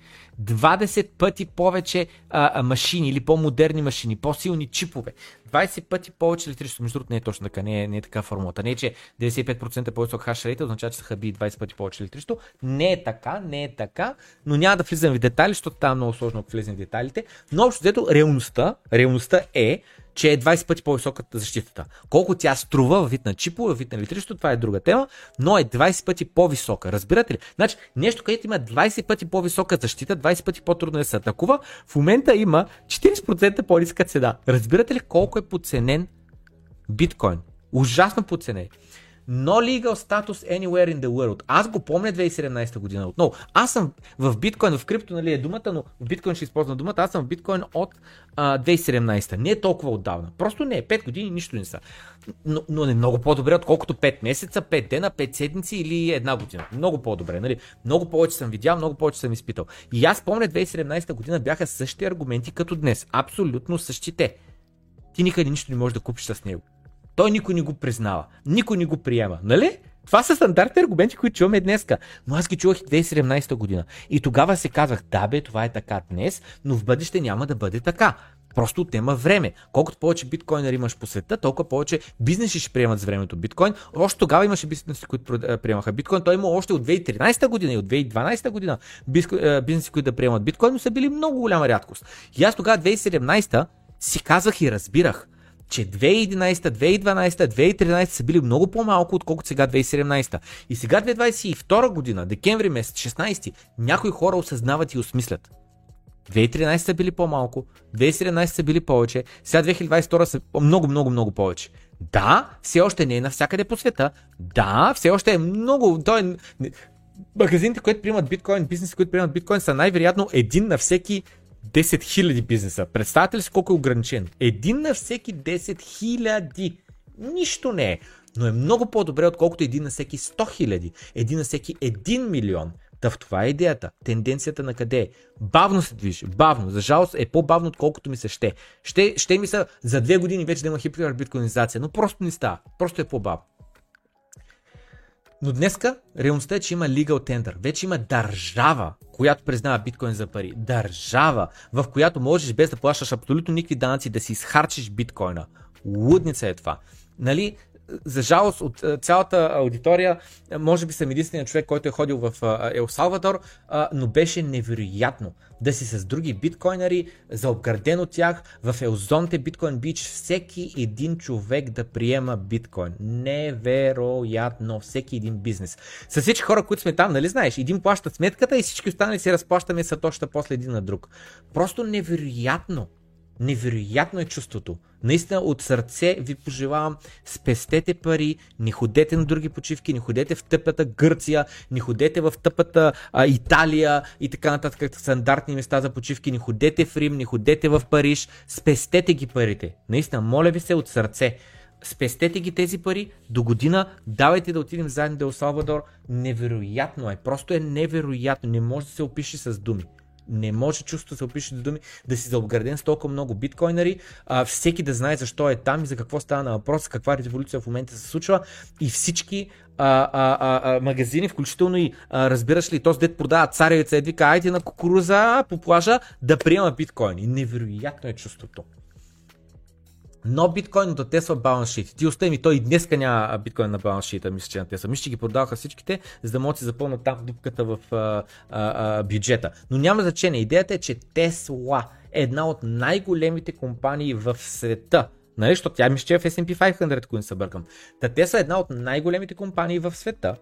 20 пъти повече а, а, машини или по-модерни машини, по-силни чипове. 20 пъти повече електричество. Между другото не е точно така, не е, не е така формулата. Не е, че 95% по-висок хаш означава, че са хаби 20 пъти повече електричество. Не е така, не е така, но няма да влизам в детайли, защото там е много сложно, ако влезем в детайлите. Но общо взето реалността, реалността е, че е 20 пъти по-високата защитата. Колко тя струва вид на чипове, вид на електричество, това е друга тема, но е 20 пъти по-висока. Разбирате ли? Значи, нещо, където има 20 пъти по-висока защита, 20 пъти по-трудно да се атакува, в момента има 40% по-ниска цена. Разбирате ли колко е подценен биткоин? Ужасно подценен. No legal status anywhere in the world. Аз го помня 2017 година отново. Аз съм в биткоин, в крипто нали е думата, но в биткоин ще използвам думата. Аз съм в биткоин от а, 2017. Не е толкова отдавна. Просто не е. 5 години нищо не са. Но, но не много по-добре, отколкото 5 месеца, 5 дена, 5 седмици или една година. Много по-добре. Нали? Много повече съм видял, много повече съм изпитал. И аз помня 2017 година бяха същите аргументи като днес. Абсолютно същите. Ти никъде нищо не можеш да купиш с него. Той никой не го признава. Никой не го приема. Нали? Това са стандартни аргументи, които чуваме днеска. Но аз ги чувах и 2017 година. И тогава се казах, да бе, това е така днес, но в бъдеще няма да бъде така. Просто отнема време. Колкото повече биткоинери имаш по света, толкова повече бизнеси ще приемат с времето биткоин. Още тогава имаше бизнеси, които приемаха биткоин. Той има още от 2013 година и от 2012 година бизнеси, които да приемат биткоин, но са били много голяма рядкост. И аз тогава 2017 си казах и разбирах че 2011, 2012, 2013 са били много по-малко, отколкото сега 2017. И сега 2022 година, декември месец, 16, някои хора осъзнават и осмислят. 2013 са били по-малко, 2017 са били повече, сега 2022 са много, много, много повече. Да, все още не е навсякъде по света. Да, все още е много. Той е... Магазините, които приемат биткоин, бизнеси, които приемат биткоин, са най-вероятно един на всеки 10 000 бизнеса. Представете ли си колко е ограничен? Един на всеки 10 000. Нищо не е. Но е много по-добре, отколкото един на всеки 100 000. Един на всеки 1 милион. Та в това е идеята. Тенденцията на къде е? Бавно се движи. Бавно. За жалост е по-бавно, отколкото ми се ще. Ще, ще ми са за две години вече да има хипербиткоинизация, но просто не става. Просто е по-бавно. Но днеска реалността е, че има legal tender. Вече има държава, която признава биткоин за пари. Държава, в която можеш без да плащаш абсолютно никакви данъци да си изхарчиш биткоина. Лудница е това. Нали, за жалост от е, цялата аудитория, е, може би съм единственият човек, който е ходил в е, Ел Салвадор, но беше невероятно да си с други биткоинери, заобграден от тях, в Елзонте Биткоин Бич, всеки един човек да приема биткоин. Невероятно, всеки един бизнес. С всички хора, които сме там, нали знаеш, един плаща сметката и всички останали си разплащаме сатоща после един на друг. Просто невероятно. Невероятно е чувството. Наистина от сърце ви пожелавам, спестете пари, не ходете на други почивки, не ходете в тъпата Гърция, не ходете в тъпата а, Италия и така нататък, стандартни места за почивки, не ходете в Рим, не ходете в Париж, спестете ги парите. Наистина, моля ви се от сърце. Спестете ги тези пари, до година давайте да отидем заедно до Салвадор. Невероятно е, просто е невероятно, не може да се опише с думи. Не може чувството да се опише до думи, да си заобграден с толкова много биткоинери, а, всеки да знае защо е там и за какво става на въпрос, каква революция в момента се случва и всички а, а, а, а, магазини, включително и а, разбираш ли, този дет продава царевица, едви айде на кукуруза по плажа да приема биткоини. Невероятно е чувството. Но биткоин от Тесла баланс шит. Ти остави ми, той и днеска няма биткоин на баланс шита, мисля, че на Тесла. Мисля, че ги продаваха всичките, за да могат си запълнат там дупката в а, а, бюджета. Но няма значение. Идеята е, че Тесла е една от най-големите компании в света. Нали, защото тя мисля, че е в S&P 500, ако не се бъркам. Та Тесла е една от най-големите компании в света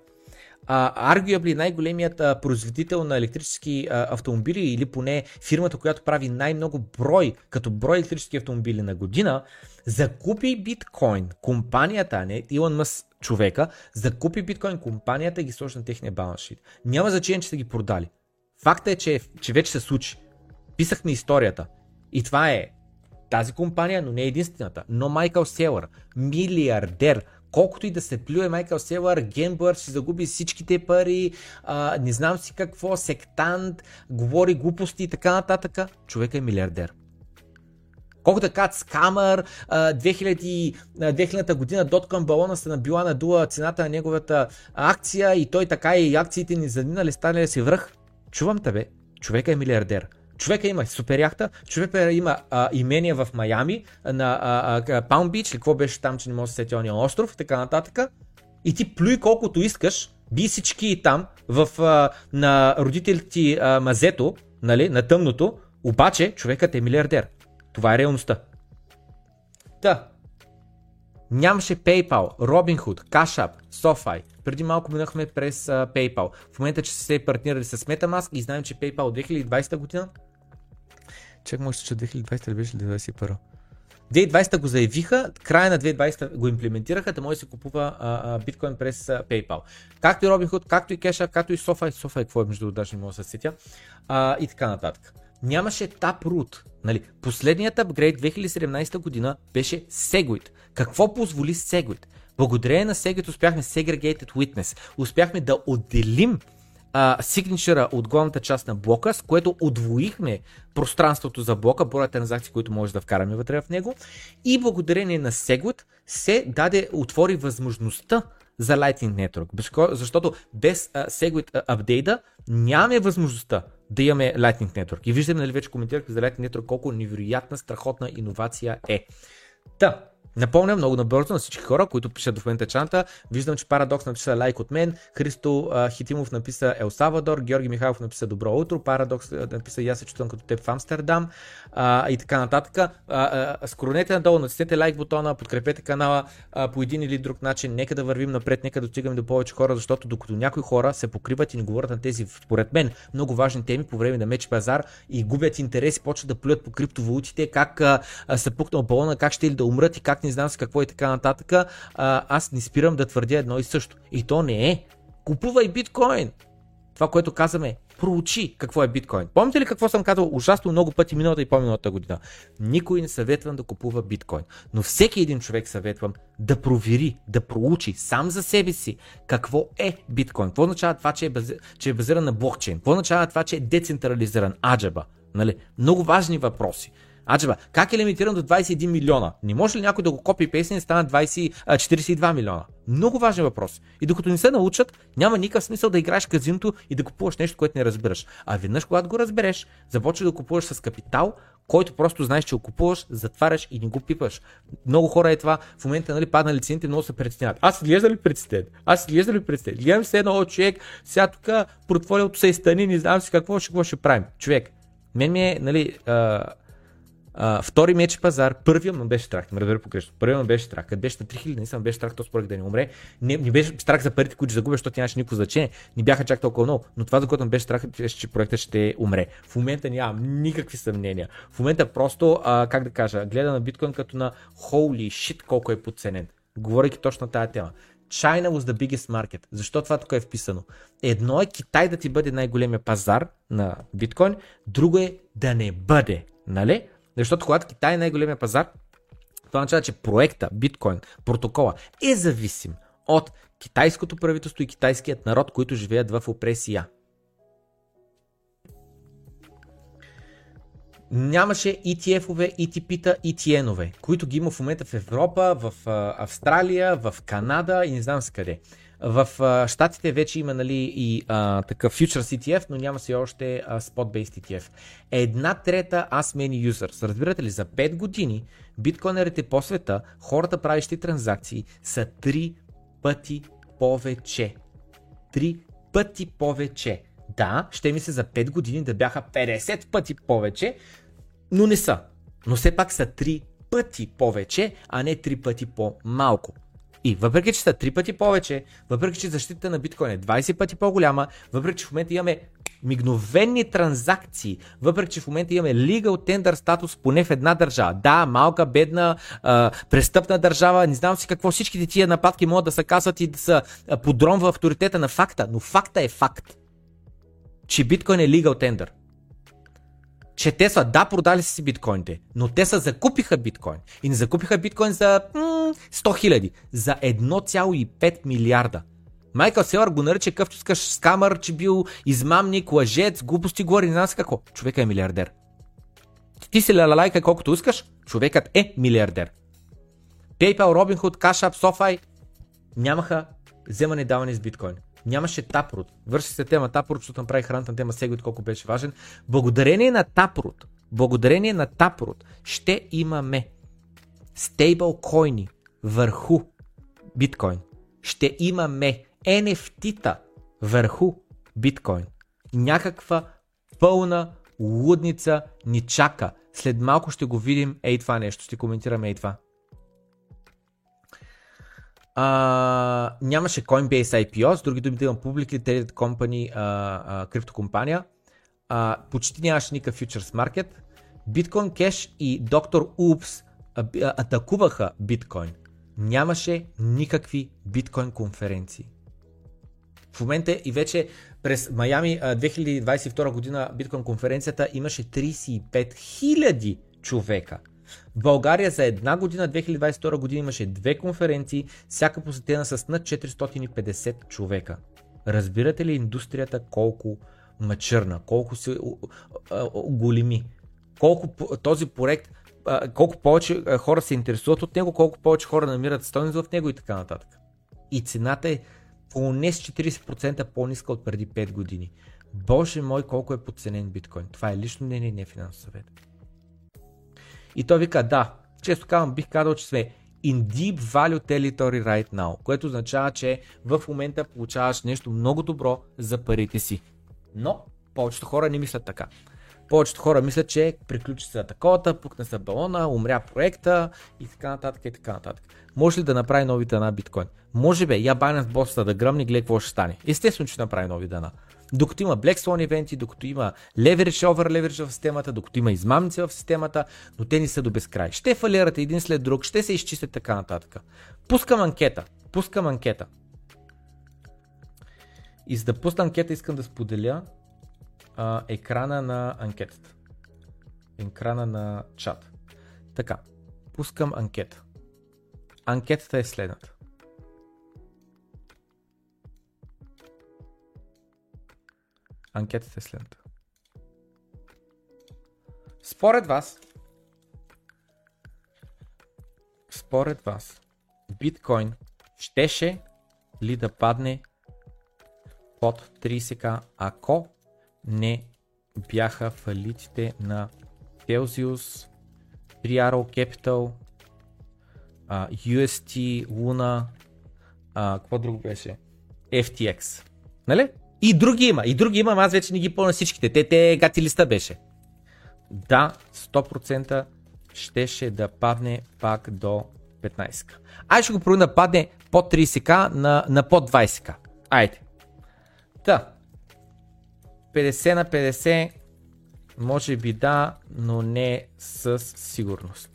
а, arguably най-големият а, производител на електрически а, автомобили или поне фирмата, която прави най-много брой, като брой електрически автомобили на година, закупи биткоин, компанията, не Илон Мъс човека, закупи биткоин компанията и ги сложи на техния баланс шит. Няма значение, че са ги продали. Факта е, че, че вече се случи. Писахме историята. И това е тази компания, но не е единствената. Но Майкъл Селър, милиардер, колкото и да се плюе Майкъл Селър, Гембър, ще загуби всичките пари, а, не знам си какво, сектант, говори глупости и така нататък, човек е милиардер. Колко да кажат скамър, 2000, 2000 година доткъм балона се набила надула цената на неговата акция и той така и акциите ни заминали, станали си връх. Чувам тебе, човека е милиардер. Човека има супер яхта, човека има а, имение в Майами, на Паун Бич, или какво беше там, че не може да се сети ония остров и така нататък. И ти плюй колкото искаш, би всички там, в, а, на родителите ти а, мазето, нали, на тъмното, обаче човекът е милиардер. Това е реалността. Та. Нямаше PayPal, Robinhood, Cash App, SoFi. Преди малко минахме през uh, PayPal. В момента, че са се партнирали с MetaMask и знаем, че PayPal от 2020 година Чек, може че 2020 ли беше 2021? 2020 го заявиха, края на 2020 го имплементираха, да може да се купува а, а, биткоин през а, PayPal. Както и Robinhood, както и Cash, както и SoFi. SoFi какво е между даже не мога да се сетя. А, и така нататък. Нямаше Taproot. Нали? Последният апгрейд 2017 година беше Segwit. Какво позволи Segwit? Благодарение на Segwit успяхме Segregated Witness. Успяхме да отделим сигничера от главната част на блока, с което отвоихме пространството за блока, броя транзакции, които може да вкараме вътре в него. И благодарение на Segwit се даде, отвори възможността за Lightning Network, защото без uh, Segwit апдейта нямаме възможността да имаме Lightning Network. И виждаме, нали вече коментирахме за Lightning Network колко невероятна, страхотна иновация е. Та, Напомням много набързо на всички хора, които пишат в момента чанта. Виждам, че Парадокс написа лайк от мен, Христо а, Хитимов написа Ел Савадор, Георги Михайлов написа Добро утро, Парадокс написа И аз се чувствам като теб в Амстердам а, и така нататък. А, а, скронете надолу, натиснете лайк бутона, подкрепете канала а, по един или друг начин. Нека да вървим напред, нека да достигаме до повече хора, защото докато някои хора се покриват и не говорят на тези, според мен, много важни теми по време на меч пазар и губят интерес, почват да плюят по криптовалутите, как а, а, са пукнал балона, как ще ли да умрат и как не знам с какво и така нататък, а, аз не спирам да твърдя едно и също. И то не е. Купувай биткоин. Това, което казваме, проучи какво е биткоин. Помните ли какво съм казал ужасно много пъти миналата и по-миналата година? Никой не съветвам да купува биткоин, но всеки един човек съветвам да провери, да проучи сам за себе си какво е биткоин. Какво означава това, че е, бази... че е базиран на блокчейн? Какво означава това, че е децентрализиран? Аджаба. Нали? Много важни въпроси. Аджеба, как е лимитиран до 21 милиона? Не може ли някой да го копи песен и стана 20, а, 42 милиона? Много важен въпрос. И докато не се научат, няма никакъв смисъл да играеш казиното и да купуваш нещо, което не разбираш. А веднъж, когато го разбереш, започваш да купуваш с капитал, който просто знаеш, че го купуваш, затваряш и не го пипаш. Много хора е това. В момента нали, паднали цените, много се притесняват. Аз глежда ли представя? Аз глежда ли представя? Гледам се едно човек, сега тук портфолиото се изтъни, не знам си какво ще, какво ще правим. Човек, мен ми е, нали, Uh, втори меч пазар, първият ме беше страх, не разбира погрешно. Първият ме беше страх. Къде беше на 3000, не съм беше страх, то според да не умре. Не, не беше страх за парите, които загубя, защото нямаше никакво значение. Не бяха чак толкова много. Но това, за което ме беше страх, е, че проектът ще умре. В момента нямам никакви съмнения. В момента просто, uh, как да кажа, гледа на биткоин като на holy shit, колко е подценен. Говорейки точно тази тема. China was the biggest market. Защо това тук е вписано? Едно е Китай да ти бъде най-големия пазар на биткоин, друго е да не бъде. Нали? Защото когато Китай е най-големия пазар, това означава, че проекта, биткоин, протокола е зависим от китайското правителство и китайският народ, които живеят в опресия. Нямаше ETF-ове, ETP-та, ETN-ове, които ги има в момента в Европа, в Австралия, в Канада и не знам с къде. В а, Штатите вече има нали, и а, такъв Futures ETF, но няма си още а, Spot-based ETF. Една трета Many Users. Разбирате ли, за 5 години биткоинерите по света, хората правещи транзакции са 3 пъти повече. 3 пъти повече. Да, ще ми се за 5 години да бяха 50 пъти повече, но не са. Но все пак са 3 пъти повече, а не 3 пъти по-малко. И въпреки, че са 3 пъти повече, въпреки, че защита на биткоин е 20 пъти по-голяма, въпреки, че в момента имаме мигновени транзакции, въпреки, че в момента имаме legal tender статус поне в една държава. Да, малка, бедна, а, престъпна държава, не знам си какво, всичките тия нападки могат да се казват и да са подронва авторитета на факта, но факта е факт, че биткоин е legal tender че те са, да, продали си биткоините, но те са закупиха биткоин. И не закупиха биткоин за м- 100 хиляди, за 1,5 милиарда. Майкъл Селър го нарича какъвто искаш скамър, че бил измамник, лъжец, глупости говори, не знам си какво. Човека е милиардер. Ти си лалайка колкото искаш, човекът е милиардер. PayPal, Robinhood, Cash App, SoFi нямаха вземане даване с биткоин. Нямаше Taproot. Върши се тема Taproot, защото направих храната на тема Segwit, колко беше важен. Благодарение на Taproot, благодарение на Taproot ще имаме стейбл койни върху биткоин. Ще имаме NFT-та върху биткоин. Някаква пълна лудница ни чака. След малко ще го видим ей това нещо, ще коментираме ей това. А, нямаше Coinbase IPO, с други думи да имам Publicly Traded Company, а, а, криптокомпания. А, почти нямаше никакъв фьючерс маркет. Bitcoin Cash и доктор Упс атакуваха биткоин. Нямаше никакви биткоин конференции. В момента и вече през Майами 2022 година биткоин конференцията имаше 35 000 човека. В България за една година, 2022 година, имаше две конференции, всяка посетена с над 450 човека. Разбирате ли индустрията колко мъчърна, колко се големи, колко този проект, колко повече хора се интересуват от него, колко повече хора намират стойност в него и така нататък. И цената е поне с 40% по-ниска от преди 5 години. Боже мой, колко е подценен биткоин. Това е лично мнение, не е финансов съвет. И той вика, да, често казвам, бих казал, че сме in deep value territory right now, което означава, че в момента получаваш нещо много добро за парите си. Но повечето хора не мислят така. Повечето хора мислят, че приключи се таковата, пукна се балона, умря проекта и така нататък и така нататък. Може ли да направи нови дана биткоин? Може бе, я Binance боса да гръмни, гледай какво ще стане. Естествено, че направи нови дана. Докато има Black Swan ивенти, докато има leverage over leverage в системата, докато има измамници в системата, но те не са до безкрай. Ще фалирате един след друг, ще се изчистят така нататък. Пускам анкета. Пускам анкета. И за да пусна анкета искам да споделя а, екрана на анкетата. Екрана на чат. Така, пускам анкета. Анкетата е следната. Анкетата е следната. Според вас, според вас, биткоин щеше ли да падне под 30к, ако не бяха фалитите на Celsius, 3 Capital, UST, Luna, какво друго беше? FTX. Нали? И други има, и други има, аз вече не ги помня всичките. Те, те гати листа беше. Да, 100% щеше да падне пак до 15к. Ай ще го пробвам да падне под 30к на, на под 20к. Айде. Та. 50 на 50 може би да, но не с сигурност.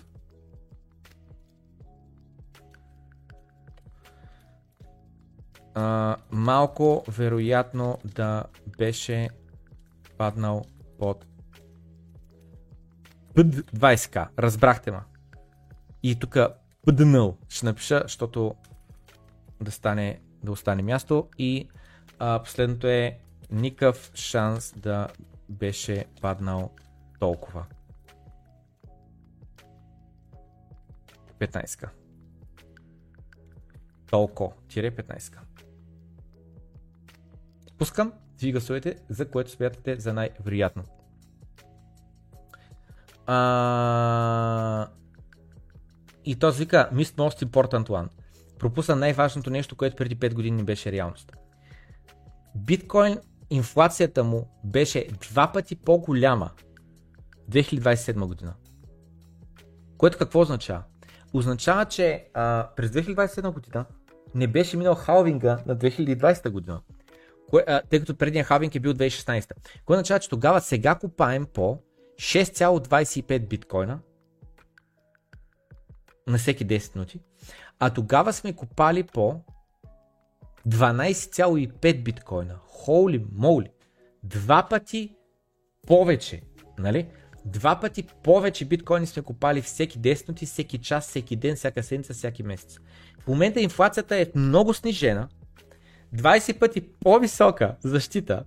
Малко вероятно да беше паднал под 20к. Разбрахте ма. И тук пъднал ще напиша, защото да, стане, да остане място. И а, последното е никакъв шанс да беше паднал толкова. 15. Толко. Тире 15. Пускам, ви гласувайте, за което смятате за най-вероятно. А... И този вика, Missed Most Important One. Пропусна най-важното нещо, което преди 5 години беше реалност. Биткоин, инфлацията му беше два пъти по-голяма 2027 година. Което какво означава? Означава, че а, през 2027 година не беше минал халвинга на 2020 година кое, а, тъй като предният халвинг е бил 2016. Кое означава, че тогава сега купаем по 6,25 биткоина на всеки 10 минути, а тогава сме купали по 12,5 биткоина. Holy moly! Два пъти повече, нали? Два пъти повече биткоини сме купали всеки 10 минути, всеки час, всеки ден, всяка седмица, всяки месец. В момента инфлацията е много снижена, 20 пъти по-висока защита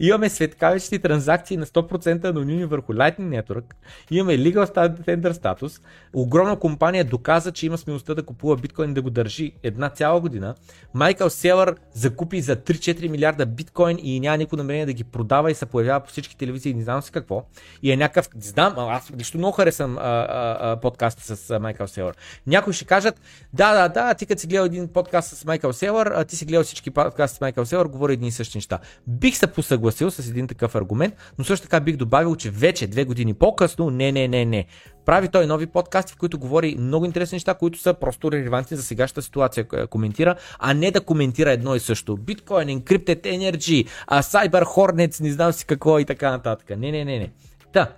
Имаме светкавични транзакции на 100% анонимни върху Lightning Network. Имаме legal tender статус. Огромна компания доказа, че има смелостта да купува биткоин да го държи една цяла година. Майкъл Селър закупи за 3-4 милиарда биткоин и няма никакво намерение да ги продава и се появява по всички телевизии, не знам си какво. И е някакъв, знам, аз лично много харесвам а, подкаста с Майкъл Селър. Някои ще кажат, да, да, да, ти като си гледал един подкаст с Майкъл Селър, ти си гледал всички подкасти с Майкъл Селър, говори едни и същи неща. Бих се посъгласил с един такъв аргумент, но също така бих добавил, че вече две години по-късно, не, не, не, не. Прави той нови подкасти, в които говори много интересни неща, които са просто релевантни за сегашната ситуация, коментира, а не да коментира едно и също. Bitcoin, Encrypted Energy, Cyber Hornets, не знам си какво и така нататък. Не, не, не, не. Та,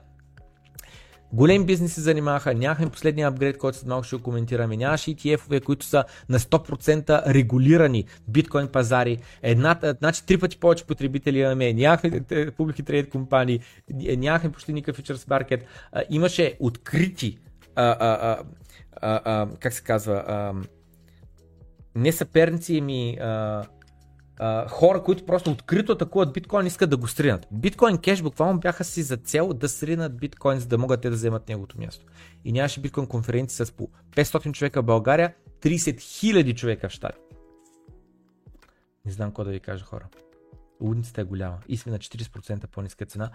Големи бизнеси се занимаваха, нямахме последния апгрейд, който след малко ще го коментираме, нямаше ETF-ове, които са на 100% регулирани биткоин пазари, една, значи три пъти повече потребители имаме, нямахме публики трейд компании, нямахме почти никакъв фьючерс маркет, имаше открити, а, а, а, а, как се казва, а, не съперници, ми а, хора, които просто открито атакуват биткоин, искат да го сринат. Биткоин кеш буквално бяха си за цел да сринат биткоин, за да могат те да вземат неговото място. И нямаше биткоин конференции с по 500 човека в България, 30 000 човека в щати. Не знам какво да ви кажа хора. Лудницата е голяма. И сме на 40% по-ниска цена.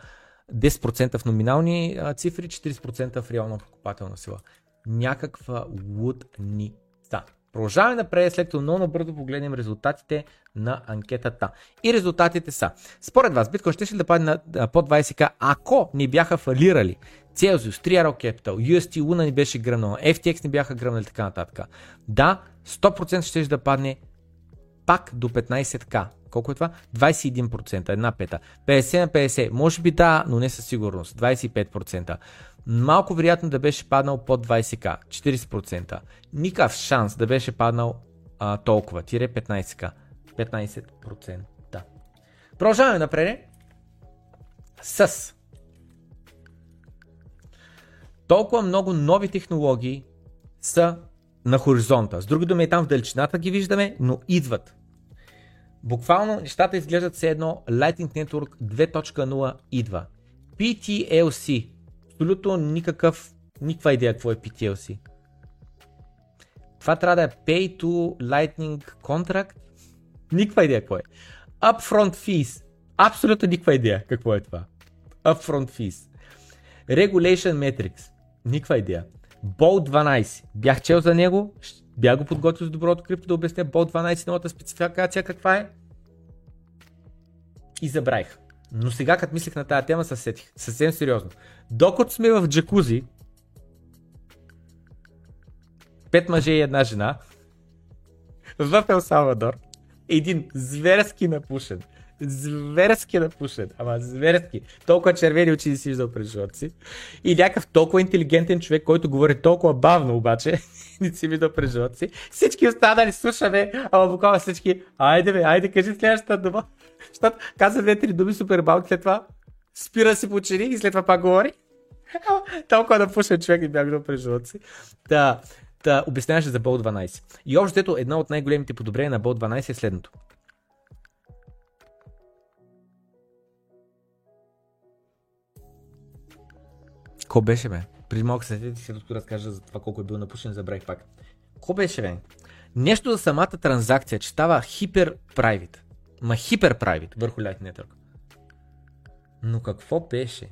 10% в номинални цифри, 40% в реална покупателна сила. Някаква лудница. Продължаваме напред, след като много набързо погледнем резултатите на анкетата. И резултатите са. Според вас, биткоин ще, ще да падне на под 20к, ако ни бяха фалирали Celsius, 3 Arrow Capital, UST, Luna ни беше гръмнала, FTX ни бяха гръмнали така нататък. Да, 100% ще да падне пак до 15к. Колко е това? 21%, една пета. 50 на 50, може би да, но не със сигурност. 25% малко вероятно да беше паднал под 20к, 40%. Никакъв шанс да беше паднал а, толкова, тире 15к, 15%. Да. Продължаваме напред с толкова много нови технологии са на хоризонта. С други думи, там в далечината ги виждаме, но идват. Буквално нещата изглеждат все едно Lightning Network 2.0 идва. PTLC абсолютно никакъв, никаква идея какво е PTLC. Това трябва да е Pay to Lightning Contract. Никаква идея какво е. Upfront Fees. Абсолютно никаква идея какво е това. Upfront Fees. Regulation Metrics. Никаква идея. Bolt 12. Бях чел за него. Бях го подготвил с доброто крипто да обясня Bolt 12 новата спецификация каква е. И забравих. Но сега, като мислех на тази тема, се. Съвсем сериозно. Докато сме в джакузи, пет мъже и една жена, в Ел Салвадор, един зверски напушен, зверски напушен, ама зверски, толкова червени очи си виждал през живота си и някакъв толкова интелигентен човек, който говори толкова бавно обаче, не си виждал през живота си. Всички останали слушаме, ама буквално всички, айде бе, айде кажи следващата дума. Защото каза две-три думи супер бавно, след това спира си почини и след това пак говори. Толкова да пушен човек не бях през живота си. Да, да обясняваше за Bolt 12. И общо ето една от най-големите подобрения на Bolt 12 е следното. Ко беше, бе? Преди малко се си разкажа за това колко е бил напушен, забравих пак. Ко беше, бе? Нещо за самата транзакция, че става хипер private. Ма хипер private върху Lightning Network. Но какво беше?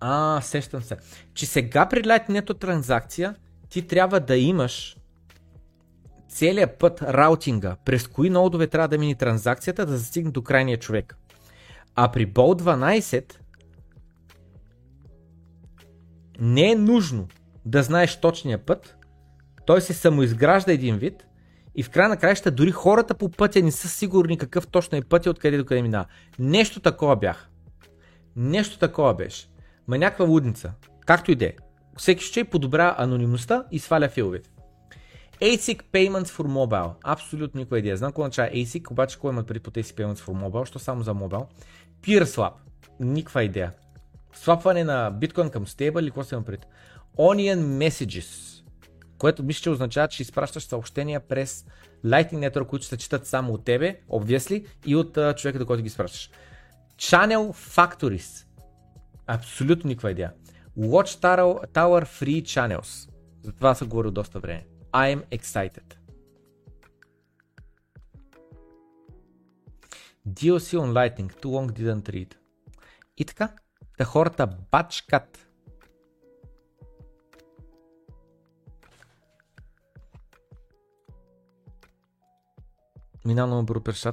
А, сещам се. Че сега при Lightning транзакция ти трябва да имаш целият път, раутинга, през кои ноудове трябва да мини транзакцията, да застигне до крайния човек. А при Bolt 12 не е нужно да знаеш точния път, той се самоизгражда един вид и в края на краища дори хората по пътя не са сигурни какъв точно е пътя, откъде до къде минава. Нещо такова бях. Нещо такова беше. Ма някаква лудница. Както и да е. Всеки ще подобря анонимността и сваля филовете. ASIC Payments for Mobile. Абсолютно никаква идея. Знам какво означава ASIC, обаче кой имат преди по ASIC Payments for Mobile, що само за мобайл. PeerSwap. Никаква идея. Свапване на биткоин към стейбъл или какво се има пред? Onion Messages, което мисля, че означава, че изпращаш съобщения през Lightning Network, които се четат само от тебе, obviously, и от uh, човека, до който ги изпращаш. Channel Factories. Абсолютно никаква идея. Watchtower Tower Free Channels. За това се говорил доста време. I'm excited. DLC on Lightning. Too long didn't read. И така, да хората бачкат. Много бързо през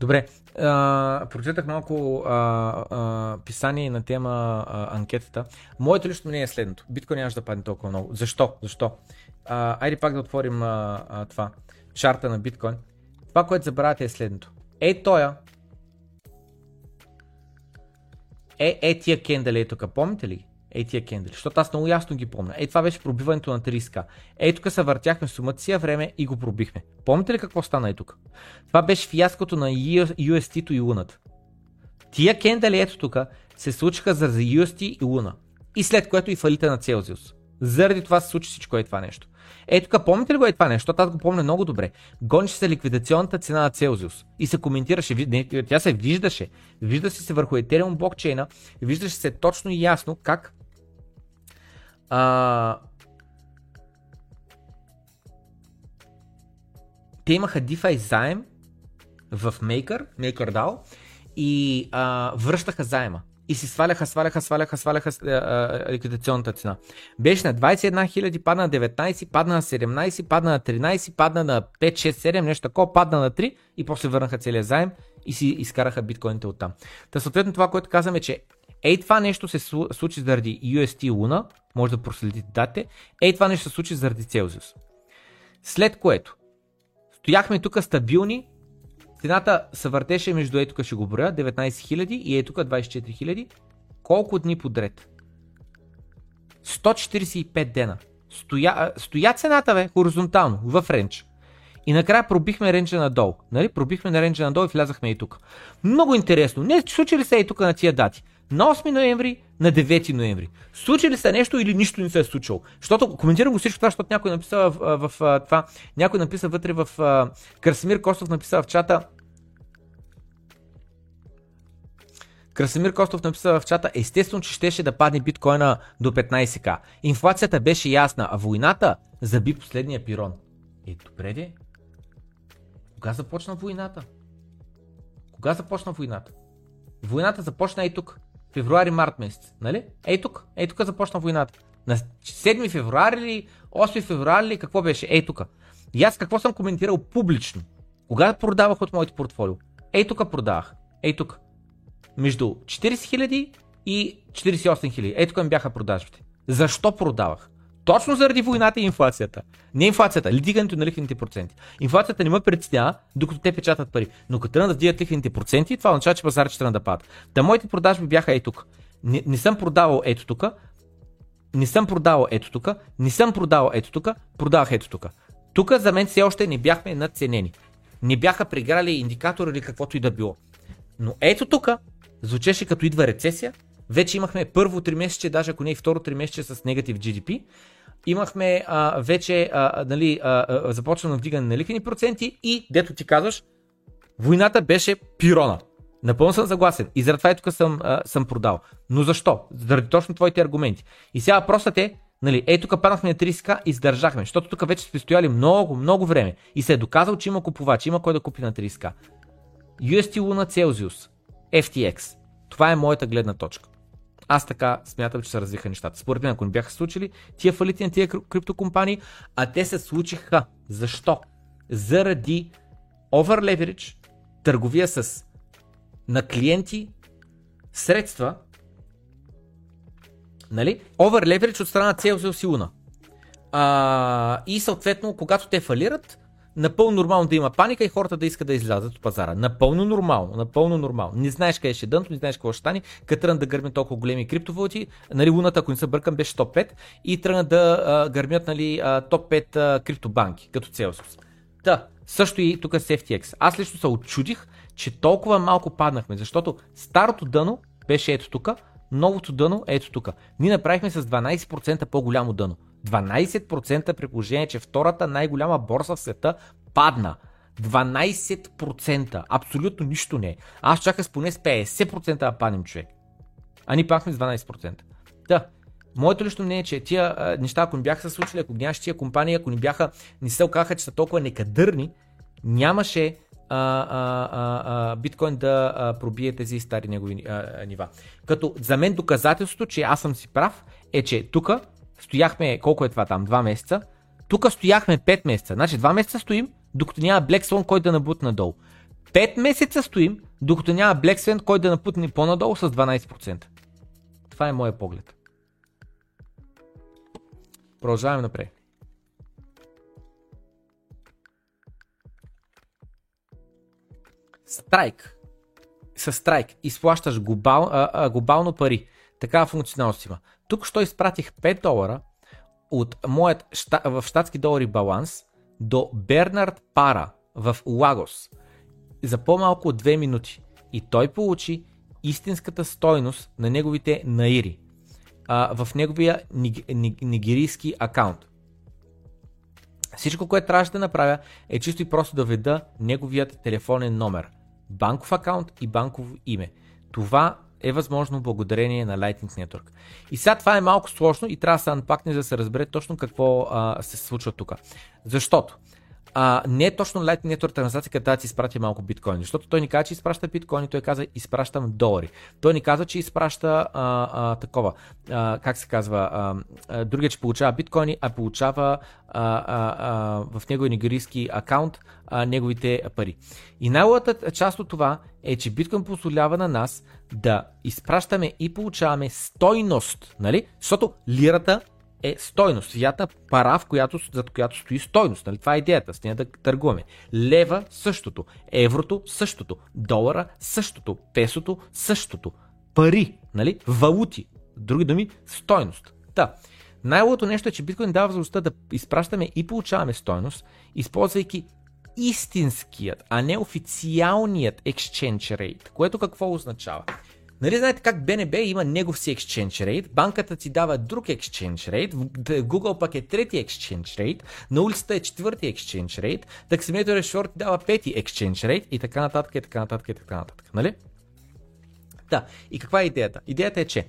Добре, а, прочетах малко а, а, писание на тема а, анкетата. Моето лично мнение е следното. Биткоин нямаше да падне толкова много. Защо? Защо? А, айде пак да отворим а, а, това. Шарта на биткоин. Това, което забравяте е следното. Е, тоя. Е, е тия кендали е тук. Помните ли? Ей тия кендали, защото аз много ясно ги помня. Ей това беше пробиването на 30к. Ей тук се въртяхме сумация време и го пробихме. Помните ли какво стана и тук? Това беше фиаското на UST-то и Луната. Тия кендали ето тук се случиха за UST и Луна. И след което и фалита на Целзиус. Заради това се случи всичко е това нещо. Ето тук, помните ли го е това нещо? Аз го помня много добре. Гонеше се ликвидационната цена на Целзиус и се коментираше, не, тя се виждаше. Виждаше се върху Ethereum блокчейна, виждаше се точно и ясно как а, те имаха DeFi заем в Maker, MakerDAO и а, връщаха заема. И си сваляха, сваляха, сваляха, сваляха ликвидационната цена. Беше на 21 000, падна на 19, падна на 17, падна на 13, падна на 5, 6, 7, нещо такова, падна на 3 и после върнаха целият заем и си изкараха биткоините оттам. Та съответно това, което казваме, че Ей това нещо се случи заради UST Луна, може да проследите дате. Ей това нещо се случи заради Целзиус. След което стояхме тук стабилни, цената се въртеше между ей ще го броя, 19 000 и ей тук 24 000. Колко дни подред? 145 дена. Стоя, стоя цената, бе, хоризонтално, в ренч. И накрая пробихме ренджа надолу. Нали? Пробихме на ренджа надолу и влязахме и тук. Много интересно. Не случи ли се и тук на тия дати? На 8 ноември, на 9 ноември. Случи ли се нещо или нищо не се е случило? Защото коментирам го всичко това, защото някой написа в, в, в това, някой написа вътре в Красимир Костов написа в чата, Красимир Костов написа в чата, естествено, че щеше да падне биткоина до 15к. Инфлацията беше ясна, а войната заби последния пирон. Е, добре де. Кога започна войната? Кога започна войната? Войната започна и тук февруари-март месец, нали? Ей тук, ей тук започна войната. На 7 февруари или 8 февруари или какво беше? Ей тук. И аз какво съм коментирал публично? Кога продавах от моето портфолио? Ей тук продавах. Ей тук. Между 40 000 и 48 000. Ей тук ми бяха продажбите. Защо продавах? Точно заради войната и инфлацията. Не инфлацията, дигането на лихвените проценти. Инфлацията не ме предсня, докато те печатат пари. Но като тръгнат да вдигат лихвените проценти, това означава, че пазарът ще тръгна да падат. Та моите продажби бяха ей тук. Не, не съм продавал ето тук, не съм продавал ето тук, не съм продавал ето тук, продавах ето тук. Тук за мен все още не бяхме надценени. Не бяха преграли индикатор или каквото и да било. Но ето тук звучеше като идва рецесия. Вече имахме първо три месече, даже ако не и второ три месече с негатив GDP имахме а, вече а, нали, а, а, започнано вдигане на лихвени проценти и, дето ти казваш, войната беше пирона. Напълно съм съгласен. И заради това и тук съм, а, съм продал. Но защо? Заради точно твоите аргументи. И сега въпросът е, нали, ей тук паднахме на 30к и издържахме, защото тук вече сте стояли много, много време и се е доказал, че има купувач, има кой да купи на 30к. UST Luna Celsius, FTX. Това е моята гледна точка. Аз така смятам, че се развиха нещата. Според мен, ако не бяха случили тия фалити на тия криптокомпании, а те се случиха. Защо? Заради over leverage, търговия с на клиенти средства, нали? Over leverage от страна на Celsius и Luna. А, и съответно, когато те фалират, напълно нормално да има паника и хората да искат да излязат от пазара. Напълно нормално, напълно нормално. Не знаеш къде ще е дънто, не знаеш какво ще стане. Като тръгнат да гърмят толкова големи криптовалути, нали луната, ако не се бъркам, беше топ 5 и тръгнат да а, гърмят нали, а, топ 5 а, криптобанки, като Celsius. Та, също и тук с FTX. Аз лично се очудих, че толкова малко паднахме, защото старото дъно беше ето тук, новото дъно е ето тук. Ние направихме с 12% по-голямо дъно. 12% при положение, че втората най-голяма борса в света падна. 12%. Абсолютно нищо не е. Аз чаках с поне с 50% да паднем човек. А ни пахме с 12%. Да, Моето лично мнение е, че тия а, неща, ако не бяха се случили, ако нямаше тия компании, ако не бяха, не се оказаха, че са толкова некадърни, нямаше а, а, а, а, биткоин да а, пробие тези стари негови а, а, нива. Като за мен доказателството, че аз съм си прав, е, че тук стояхме, колко е това там, 2 месеца, тук стояхме 5 месеца. Значи 2 месеца стоим, докато няма Black Swan, който да набутне надолу. 5 месеца стоим, докато няма Black Swan, който да напутне по-надолу с 12%. Това е моят поглед. Продължаваме напред. Страйк. С страйк изплащаш глобал, а, а, глобално пари. Такава функционалност има. Тук що изпратих 5 долара от моят в щатски долари баланс до Бернард Пара в Лагос за по-малко от 2 минути. И той получи истинската стойност на неговите наири а, в неговия нигерийски акаунт. Всичко, което трябваше да направя е чисто и просто да веда неговият телефонен номер, банков акаунт и банково име. Това е възможно благодарение на Lightning Network. И сега това е малко сложно и трябва да се анпакне, за да се разбере точно какво а, се случва тук. Защото а, не е точно Lightning Network транзакция, където да ти изпрати малко биткоини, защото той ни каза, че изпраща биткоини, той каза, изпращам долари. Той ни каза, че изпраща а, а, такова, а, как се казва, а, а, другия, че получава биткоини, а получава а, а, а, в него нигерийски акаунт а, неговите пари. И най-лата част от това е, че биткоин позволява на нас да изпращаме и получаваме стойност, нали? Защото лирата е стойност. Фията пара, в която, зад която стои стойност. Нали? Това е идеята, с нея да търгуваме. Лева същото, еврото същото, долара същото, песото същото. Пари, нали? валути, други думи, стойност. Да. Най-лото нещо е, че биткоин дава възможността да изпращаме и получаваме стойност, използвайки истинският, а не официалният exchange rate, което какво означава? Нали знаете как БНБ има негов си exchange rate, банката ти дава друг exchange rate, Google пък е трети exchange rate, на улицата е четвърти exchange rate, таксиметър Short ти дава пети exchange rate и така нататък и така нататък и така нататък. Нали? Да, и каква е идеята? Идеята е, че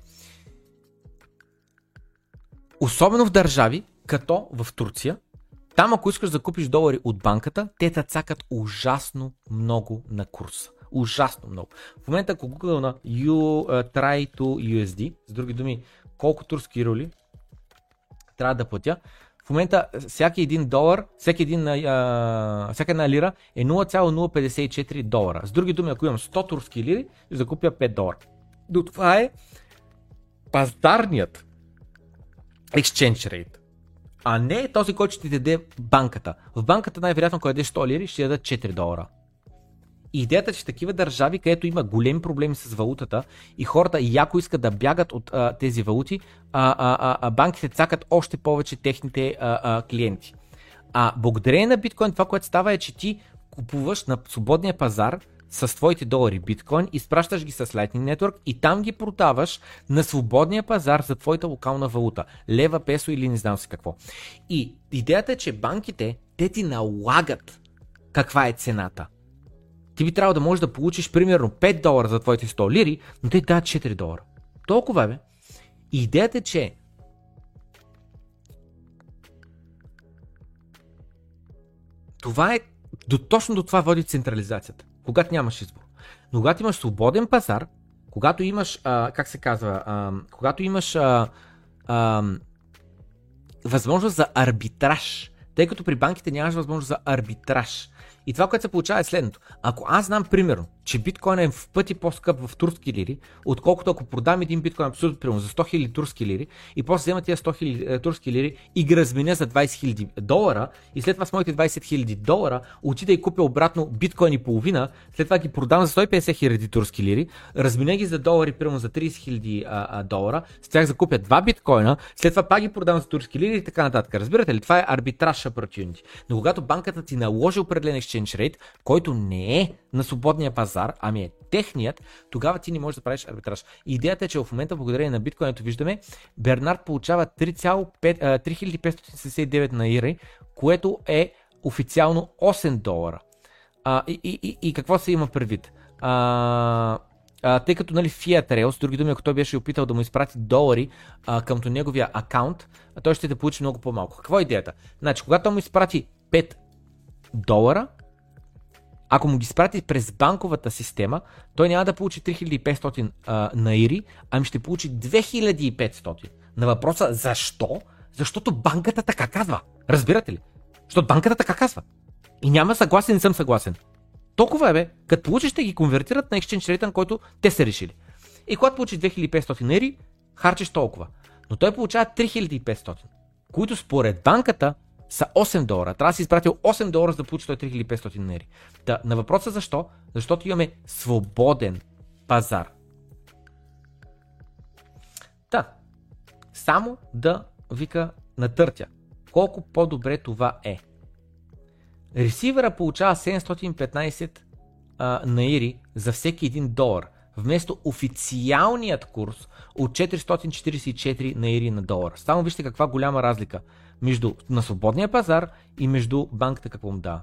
особено в държави, като в Турция, там ако искаш да купиш долари от банката, те цакат ужасно много на курса. Ужасно много. В момента, ако Google на you, uh, try to USD, с други думи, колко турски роли трябва да платя, в момента всяки един долар, всеки един, а, всяка една лира е 0,054 долара. С други думи, ако имам 100 турски лири, ще закупя 5 долара. До това е пазарният exchange rate. А не този, който ще ти даде банката. В банката най-вероятно, ако дадеш 100 лири, ще даде 4 долара. Идеята, че такива държави, където има големи проблеми с валутата и хората яко искат да бягат от а, тези валути, а, а, а, банките цакат още повече техните а, а, клиенти. А благодарение на биткоин това, което става е, че ти купуваш на свободния пазар с твоите долари биткоин, изпращаш ги с Lightning Network и там ги продаваш на свободния пазар за твоята локална валута. Лева, песо или не знам си какво. И идеята е, че банките, те ти налагат каква е цената ти би трябвало да можеш да получиш примерно 5 долара за твоите 100 лири, но те дадат 4 долара. Толкова е, бе. И идеята е, че това е, до, точно до това води централизацията, когато нямаш избор. Но когато имаш свободен пазар, когато имаш, а, как се казва, а, когато имаш а, а, възможност за арбитраж, тъй като при банките нямаш възможност за арбитраж. И това, което се получава е следното. Ако аз знам, примерно, че биткоин е в пъти по-скъп в турски лири, отколкото ако продам един биткоин абсолютно примерно за 100 000 турски лири и после взема тия 100 000 е, турски лири и ги разменя за 20 000 долара и след това с моите 20 000 долара отида и купя обратно биткоин и половина, след това ги продам за 150 000 турски лири, разменя ги за долари, примерно за 30 000 долара, с тях закупя два биткоина, след това пак ги продам за турски лири и така нататък. Разбирате ли? Това е арбитраж opportunity. Но когато банката ти наложи определен exchange rate, който не е на свободния пазар, ами е техният, тогава ти не можеш да правиш арбитраж. Идеята е, че в момента, благодарение на биткоин, ето виждаме, Бернард получава 3579 на Ири, което е официално 8 долара. А, и, и, и, и какво се има предвид? А, а, тъй като нали, Fiat Rail, с други думи, ако той беше опитал да му изпрати долари а, къмто неговия акаунт, той ще те получи много по-малко. Какво е идеята? Значи, когато му изпрати 5 долара, ако му ги спрати през банковата система, той няма да получи 3500 а, наири, ами ще получи 2500. На въпроса защо? Защото банката така казва. Разбирате ли? Защото банката така казва. И няма съгласен, не съм съгласен. Толкова е бе, като получиш, ще ги конвертират на exchange rate, на който те са решили. И когато получиш 2500 наири, харчиш толкова. Но той получава 3500, които според банката са 8 долара. Трябва да си изпратил 8 долара, за да получиш 3500 нери. Та, на въпроса защо? Защото имаме свободен пазар. Та, само да вика натъртя. Колко по-добре това е. Ресивера получава 715 а, наири за всеки 1 долар, вместо официалният курс от 444 наири на долар. Само вижте каква голяма разлика между на свободния пазар и между банката какво му дава.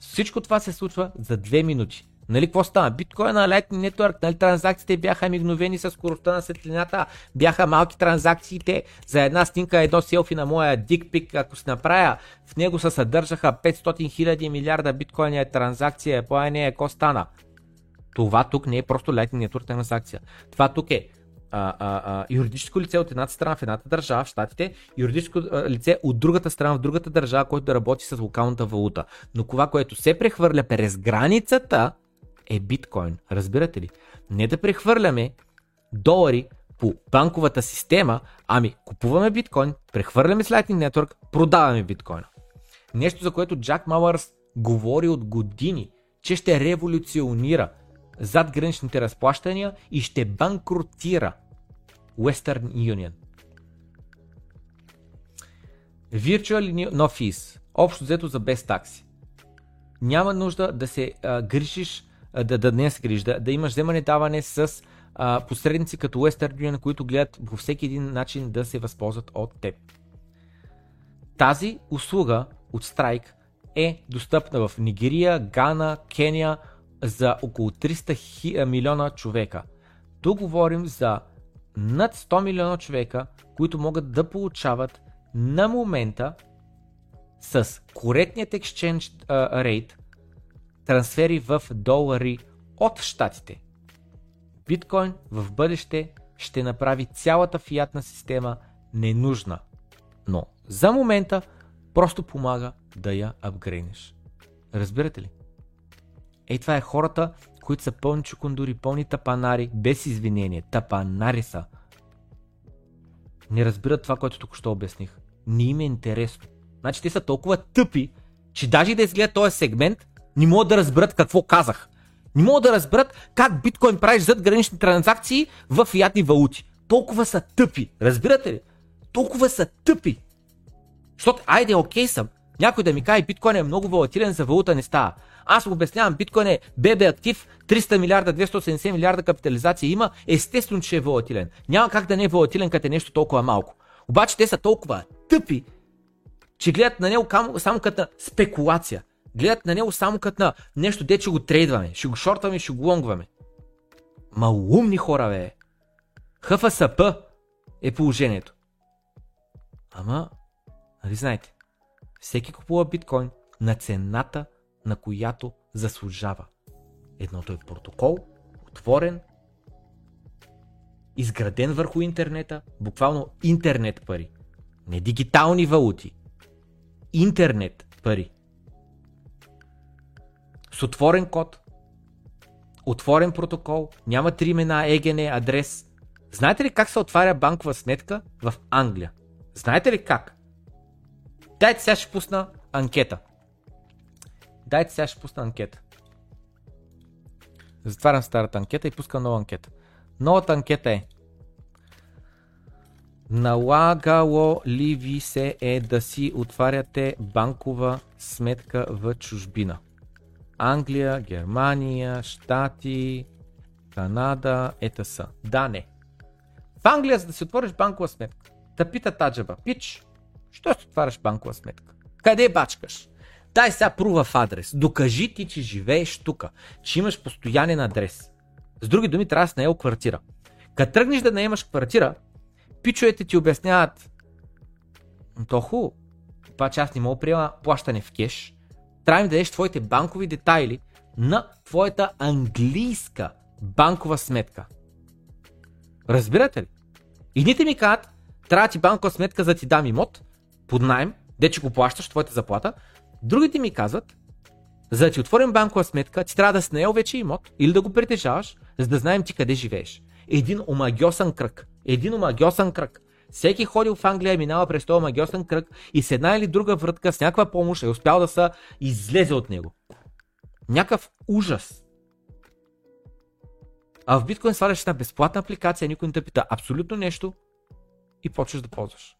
Всичко това се случва за 2 минути. Нали какво стана? Биткоин на Lightning Network, нали транзакциите бяха мигновени с скоростта на светлината, бяха малки транзакциите за една снимка, едно селфи на моя дикпик, ако се направя, в него се съдържаха 500 000 милиарда биткоини е транзакция, по не е, какво стана? Това тук не е просто Lightning Network транзакция. Това тук е а, а, а, юридическо лице от едната страна в едната държава, в Штатите, юридическо лице от другата страна в другата държава, който да работи с локалната валута. Но това, което се прехвърля през границата, е биткоин. Разбирате ли? Не да прехвърляме долари по банковата система, ами купуваме биткоин, прехвърляме с Lightning Network, продаваме биткоина. Нещо, за което Джак Мауърс говори от години, че ще революционира зад граничните разплащания и ще банкротира Western Union. Virtual No. Общо взето за без такси. Няма нужда да се а, грижиш, а, да, да не се грижиш, да, да имаш вземане даване с а, посредници като Western Union, които гледат по всеки един начин да се възползват от теб. Тази услуга от Strike е достъпна в Нигерия, Гана, Кения, за около 300 хи, милиона човека. Тук говорим за над 100 милиона човека, които могат да получават на момента с коректният exchange rate трансфери в долари от щатите. Биткоин в бъдеще ще направи цялата фиатна система ненужна, но за момента просто помага да я апгрейнеш. Разбирате ли? Ей, това е хората, които са пълни чукундури, пълни тапанари, без извинение. Тапанари са. Не разбират това, което тук ще обясних. Не им е интересно. Значи те са толкова тъпи, че даже да изгледат този сегмент, не могат да разберат какво казах. Не могат да разберат как биткоин правиш зад гранични транзакции в фиатни валути. Толкова са тъпи. Разбирате ли? Толкова са тъпи. Защото, айде, окей съм. Някой да ми каже, биткоин е много волатилен, за валута не става. Аз обяснявам, биткоин е бебе актив, 300 милиарда, 280 милиарда капитализация има, естествено, че е волатилен. Няма как да не е волатилен, като е нещо толкова малко. Обаче те са толкова тъпи, че гледат на него само като спекулация. Гледат на него само като на нещо, де че го трейдваме, ще го шортваме, ще го лонгваме. Ма умни хора, бе. ХФСП е положението. Ама, нали знаете, всеки купува биткоин на цената, на която заслужава. Едното е протокол, отворен, изграден върху интернета, буквално интернет пари. Не дигитални валути. Интернет пари. С отворен код, отворен протокол, няма три имена, ЕГН, адрес. Знаете ли как се отваря банкова сметка в Англия? Знаете ли как? Дайте сега ще пусна анкета. Дайте сега ще пусна анкета. Затварям старата анкета и пускам нова анкета. Новата анкета е Налагало ли ви се е да си отваряте банкова сметка в чужбина? Англия, Германия, Штати, Канада, ЕТС. Да, не. В Англия, за да си отвориш банкова сметка, да пита таджаба, пич, що си отваряш банкова сметка? Къде бачкаш? Дай сега прува в адрес. Докажи ти, че живееш тук, че имаш постоянен адрес. С други думи, трябва да наел квартира. Като тръгнеш да наемаш квартира, пичовете ти обясняват, то хубаво, обаче аз не мога приема плащане в кеш, трябва да дадеш твоите банкови детайли на твоята английска банкова сметка. Разбирате ли? Едните ми казват, трябва ти банкова сметка за да ти дам имот, под найем, де че го плащаш, твоята заплата. Другите ми казват, за да ти отворим банкова сметка, ти трябва да си наел вече имот или да го притежаваш, за да знаем ти къде живееш. Един омагиосан кръг. Един омагиосан кръг. Всеки ходил в Англия и минава през този магиосен кръг и с една или друга вратка с някаква помощ е успял да се излезе от него. Някакъв ужас. А в биткоин сваляш една безплатна апликация, никой не те пита абсолютно нещо и почваш да ползваш.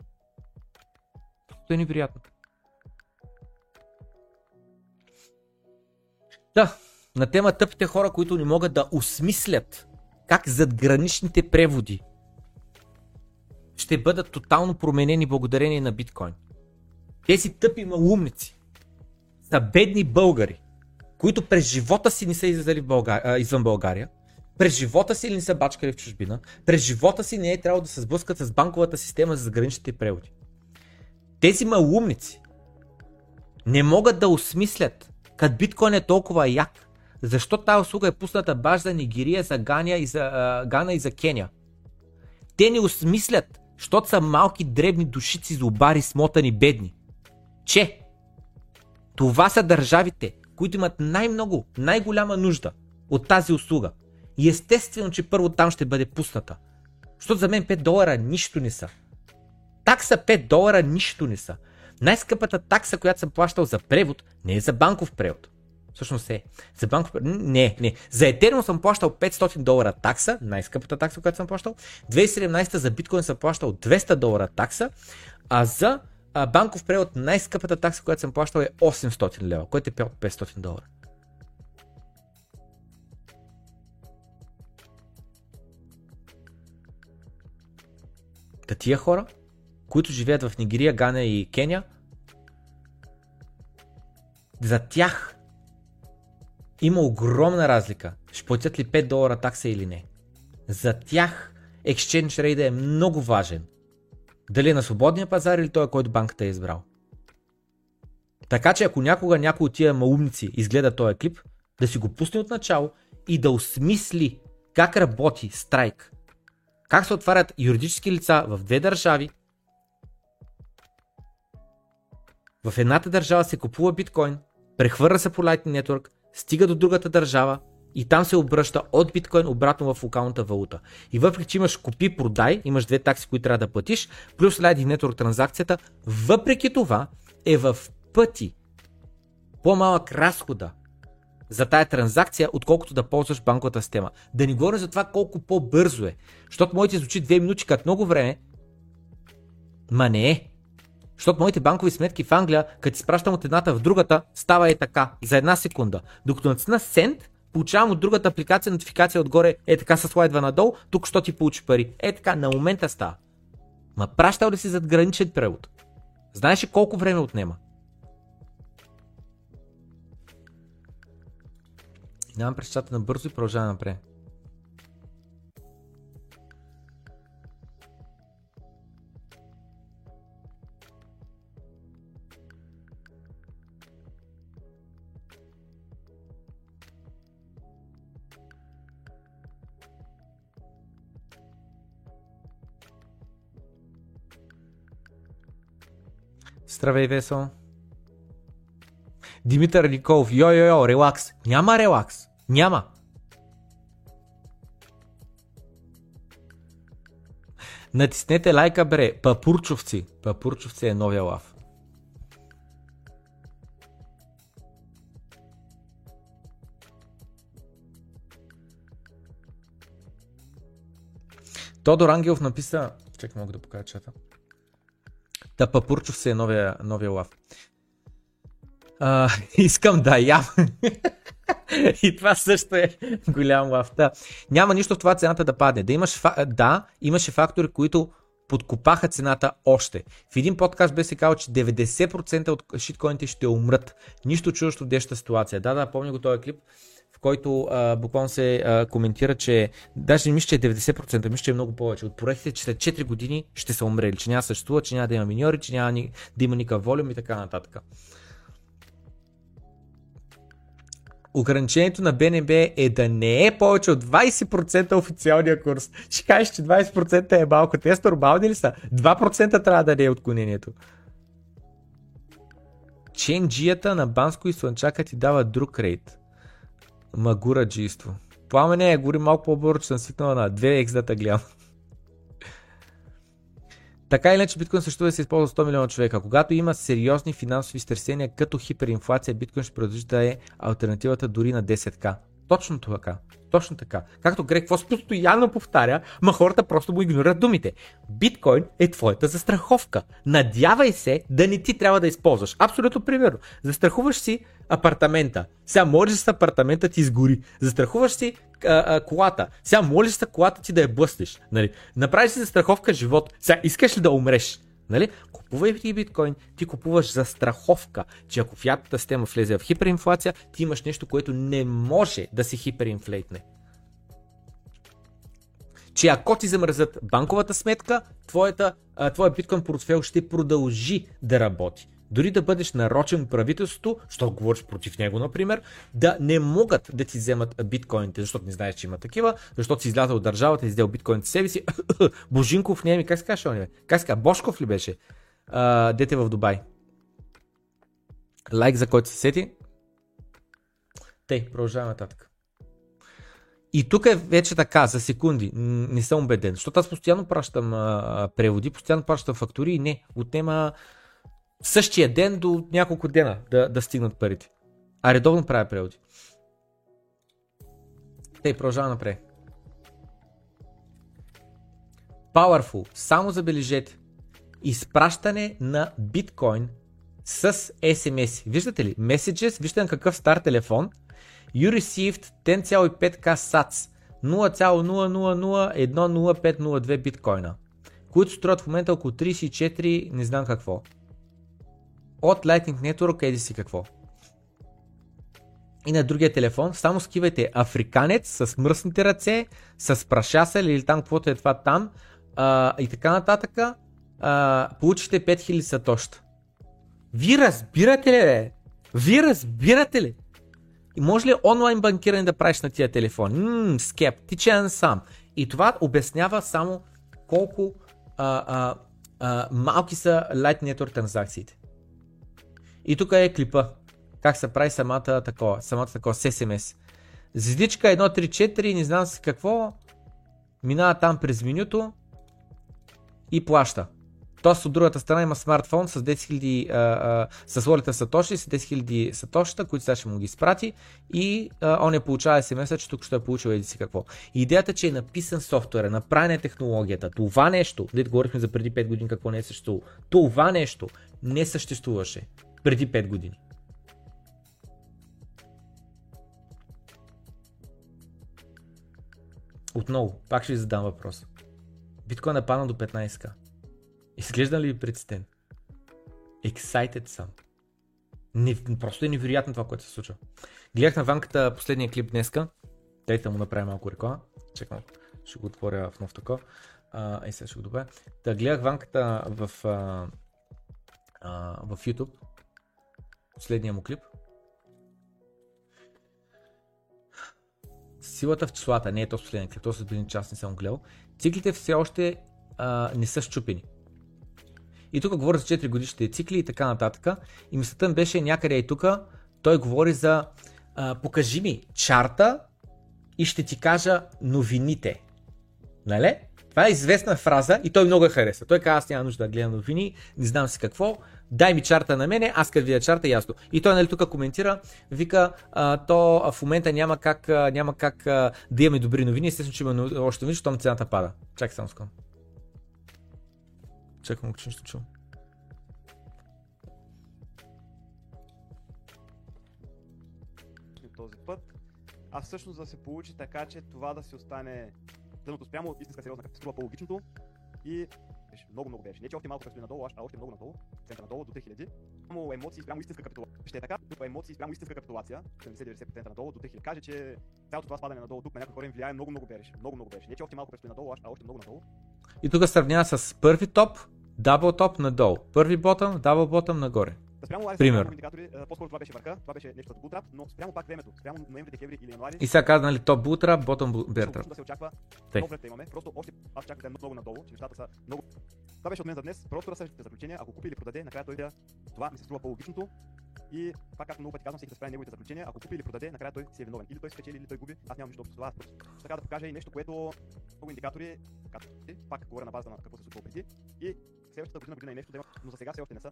Е неприятно. Да, на тема тъпите хора, които не могат да осмислят как задграничните преводи ще бъдат тотално променени благодарение на биткоин. Тези тъпи малумници са бедни българи, които през живота си не са излезали България, извън България, през живота си не са бачкали в чужбина, през живота си не е трябвало да се сблъскат с банковата система за заграничните преводи. Тези малумници не могат да осмислят, като биткоин е толкова як, защо тази услуга е пусната баш за Нигерия, за Гана и за, uh, Гана и за Кения. Те не осмислят, защото са малки дребни душици, зубари, смотани, бедни. Че това са държавите, които имат най-много, най-голяма нужда от тази услуга. И естествено, че първо там ще бъде пусната. Защото за мен 5 долара нищо не са. Такса 5 долара нищо не са. Най-скъпата такса, която съм плащал за превод, не е за банков превод. Всъщност е. За банков... Не, не. За Ethereum съм плащал 500 долара такса, най-скъпата такса, която съм плащал. 2017 за биткоин съм плащал 200 долара такса, а за а, банков превод най-скъпата такса, която съм плащал е 800 лева, което е 500 долара. Та тия хора, които живеят в Нигерия, Гана и Кения, за тях има огромна разлика. Ще платят ли 5 долара такса или не. За тях Exchange Rate е много важен. Дали е на свободния пазар или той, който банката е избрал. Така че ако някога някой от тия маумници изгледа този клип, да си го пусне от начало и да осмисли как работи страйк. Как се отварят юридически лица в две държави. В едната държава се купува биткоин, прехвърля се по Lightning Network, стига до другата държава и там се обръща от биткоин обратно в локалната валута. И въпреки, че имаш купи-продай, имаш две такси, които трябва да платиш, плюс Lightning Network транзакцията, въпреки това е в пъти по-малък разхода за тая транзакция, отколкото да ползваш банковата система. Да ни говоря за това колко по-бързо е. Защото моите звучи две минути като много време, ма не е. Защото моите банкови сметки в Англия, като изпращам от едната в другата, става е така, за една секунда. Докато натисна Send, получавам от другата апликация нотификация отгоре, е така се слайдва надолу, тук що ти получи пари. Е така, на момента става. Ма пращал ли си зад граничен превод? Знаеш ли колко време отнема? Нямам през на бързо и продължаваме напред. Здравей, Весо. Димитър Николов, йо-йо-йо, релакс. Няма релакс. Няма. Натиснете лайка, бре. Папурчовци. Папурчовци е новия лав. Тодор Ангелов написа... Чек, мога да покажа чата. Та Папурчов се е новия, новия лав. А, искам да ям. И това също е голям лав. Да. Няма нищо в това цената да падне. Да, имаш, да, имаше фактори, които подкопаха цената още. В един подкаст бе се казал, че 90% от шиткоините ще умрат. Нищо чудощо в днешната ситуация. Да, да, помня го този клип който а, буквално се а, коментира, че даже не мисля, че е 90%, мисля, че е много повече от проектите, че след 4 години ще са умрели, че няма съществува, че няма да има миньори, че няма ни, да има никакъв волюм и така нататък. Ограничението на БНБ е да не е повече от 20% официалния курс. Ще кажеш, че 20% е малко. Те са нормални ли са? 2% трябва да не е отклонението. Ченджията на Банско и Слънчака ти дава друг рейд. Магураджийство. Пламене е гори малко по-бързо, че съм свикнал на 2x дата гледам. Така иначе биткоин също да се използва 100 милиона човека. Когато има сериозни финансови стресения като хиперинфлация, биткоин ще продължи да е альтернативата дори на 10к. Точно така. Точно така. Както Грег Фос постоянно повтаря, ма хората просто му игнорират думите. Биткоин е твоята застраховка. Надявай се да не ти трябва да използваш. Абсолютно примерно. Застрахуваш си апартамента. Сега можеш с апартамента ти изгори. Застрахуваш си а, а, колата. Сега можеш с колата ти да я блъснеш. Нали? Направиш си застраховка живот. Сега искаш ли да умреш? Нали? Купувайки биткоин, ти купуваш за страховка, че ако фиатната система влезе в хиперинфлация, ти имаш нещо, което не може да се хиперинфлейтне. Че ако ти замръзат банковата сметка, твоята, твоя биткоин портфел ще продължи да работи дори да бъдеш нарочен правителството, що говориш против него, например, да не могат да ти вземат биткоините, защото не знаеш, че има такива, защото си излязал от държавата и издел биткоините себе си. Божинков не е ми, как се казва, не Как се Бошков ли беше? А, дете в Дубай. Лайк за който се сети. Тей, продължаваме нататък. И тук е вече така, за секунди, не съм убеден, защото аз постоянно пращам а, преводи, постоянно пращам фактури и не, отнема същия ден до няколко дена да, да стигнат парите. А редовно правя преводи. Тъй, продължава напред. Powerful. Само забележете. Изпращане на биткоин с SMS. Виждате ли? Messages. Вижте на какъв стар телефон. You received 10,5k sats. 0,000100502 биткоина. Които струват в момента около 34, не знам какво от Lightning Network, еди си какво. И на другия телефон само скивайте африканец с мръсните ръце, с прашасел или там каквото е това там а, и така нататък. А, получите 5000 сатоща. Вие разбирате ли, бе? Вие разбирате ли? И може ли онлайн банкиране да правиш на тия телефони? Ммм, скептичен сам. И това обяснява само колко а, а, а, малки са Light Network транзакциите. И тук е клипа. Как се прави самата такова, самата такова с SMS. Звездичка 134, не знам си какво, минава там през менюто и плаща. Тоест от другата страна има смартфон с 10 000, а, а, с волята Сатоши, с 10 000 сатошата, които сега ще му ги изпрати и а, он е получава смс че тук ще е получил еди си какво. идеята, че е написан софтуера, направена е технологията, това нещо, дето говорихме за преди 5 години какво не е съществувало, това нещо не съществуваше преди 5 години. Отново, пак ще ви задам въпрос. Биткоин е паднал до 15к. Изглежда ли ви предстен? Excited съм. Не, просто е невероятно това, което се случва. Гледах на ванката последния клип днеска. Дайте му направя малко реклама. Чекам, ще го отворя в нов тако. И сега ще го добавя. Та гледах ванката в, а, а, в YouTube последния му клип. Силата в числата, не е то последния клип, то с един час не съм гледал. Циклите все още а, не са щупени. И тук говори за 4 годишните цикли и така нататък. И мислята ми беше някъде и тук, той говори за а, покажи ми чарта и ще ти кажа новините. Нали? Това е известна фраза и той много я хареса. Той каза, аз няма нужда да гледам новини, не знам си какво, дай ми чарта на мене, аз като видя чарта, ясно. И той нали, тук коментира, вика, а, то в момента няма как, а, няма как а, да имаме добри новини, естествено, че има още новини, защото цената пада. Чакай само скоро. Чакай, че нищо чувам. този път, а всъщност да се получи така, че това да си остане дъното спрямо истинска сериозна катастрофа по-логичното и беше много, много беше. Не, че още малко предстои надолу, а още много надолу, център надолу до 3000. Само емоции спрямо истинска капитулация. Ще е така, тук емоции спрямо истинска капитулация, 70-90% надолу до 3000. Каже, че цялото това спадане надолу тук на някои хора им влияе много, много беше. Много, много беше. Не, че още малко предстои надолу, а още много надолу. И тук сравнява с първи топ, дабл топ надолу. Първи ботъм, дабл ботъм нагоре. Да спрямо Пример. индикатори, по-скоро това беше върха, това беше нещо като бултрап, но спрямо пак времето, спрямо ноември, декември или януари. И сега каза, нали, топ бутра, ботъм логично да се очаква. Тъй. Много имаме. Просто още аз чакам да е много надолу, че нещата са много. Това беше от мен за днес. Просто разсъждате заключения. Ако купи или продаде, накрая той да това ми се струва по-логичното. И пак както много пъти казвам, всеки да справи неговите заключения. Ако купи или продаде, накрая той си е виновен. Или той спечели, или той губи. Аз нямам нищо общо с това. Аз просто така да покажа и нещо, което много индикатори, пак говоря на база на какво се случва преди. И следващата година, година и нещо да има, но за сега все още не са.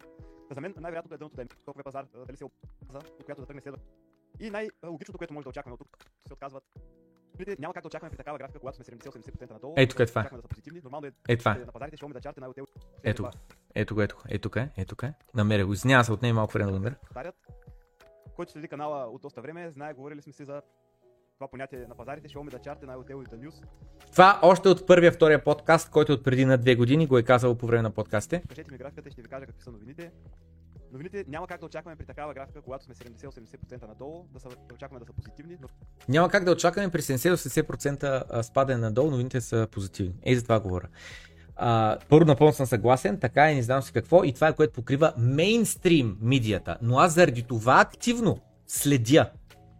За мен най-вероятното е дъното да е толкова пазар, дали се база, от която да тръгне следва. И най-логичното, което може да очакваме от тук, се отказват няма как да очакваме при такава графика, когато сме 70-80% надолу. Ей, тук е това. Да са позитивни. Нормално е, Е, това е. на пазарите ще да чарте най-отдел. Ето го. Ето го, ето го. Ето е, ето тук е. Намеря го. Извинявам се, отнема малко време да намеря. Който следи канала от доста време, знае, говорили сме си за това понятие на пазарите, ще имаме да чарте най-отдел и да нюс. Това още от първия, втория подкаст, който от преди на две години го е казал по време на подкастите. Кажете ми графиката и ще ви кажа какви са новините. Новините няма как да очакваме при такава графика, когато сме 70-80% надолу, да, са, да очакваме да са позитивни, но Няма как да очакваме при 70-80% спадане надолу, новините са позитивни. Ей, за това говоря. А, първо напълно съм съгласен, така и не знам си какво и това е което покрива мейнстрим медията. Но аз заради това активно следя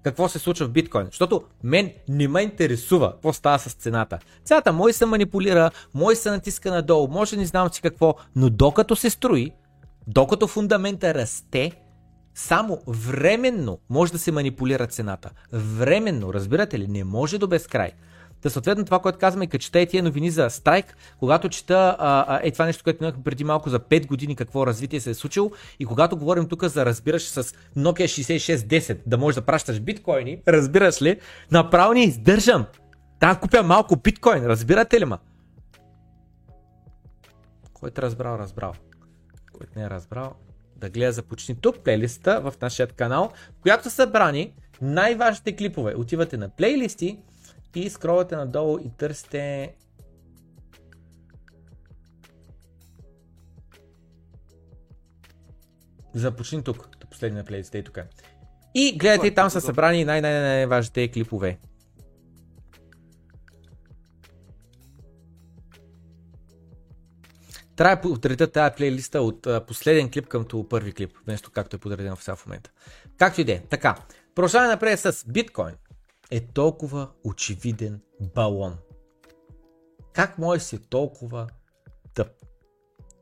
какво се случва в биткоин. Защото мен не ме интересува какво става с цената. Цената може се манипулира, може се натиска надолу, може не знам си какво, но докато се строи, докато фундамента расте, само временно може да се манипулира цената. Временно, разбирате ли? Не може до безкрай. Та съответно това, което казваме, е, като чета и тия новини за страйк, когато чета а, а, е това нещо, което минахме преди малко за 5 години какво развитие се е случило и когато говорим тук за разбираш с Nokia 6610 да можеш да пращаш биткоини, разбираш ли, направо не издържам. Та купя малко биткоин, разбирате ли ма? Който е разбрал, разбрал. Който не е разбрал, да гледа започни тук плейлиста в нашия канал, в която са събрани най-важните клипове. Отивате на плейлисти и скролвате надолу и търсите Започни тук, последния плейлист е тук. И гледате, там са събрани най-най-най-важните клипове. Трябва да подредя тази плейлиста от а, последен клип към първи клип, вместо както е подредено в сега в момента. Както и да е. Така, продължаваме напред с биткоин. Е толкова очевиден балон. Как може си толкова тъп?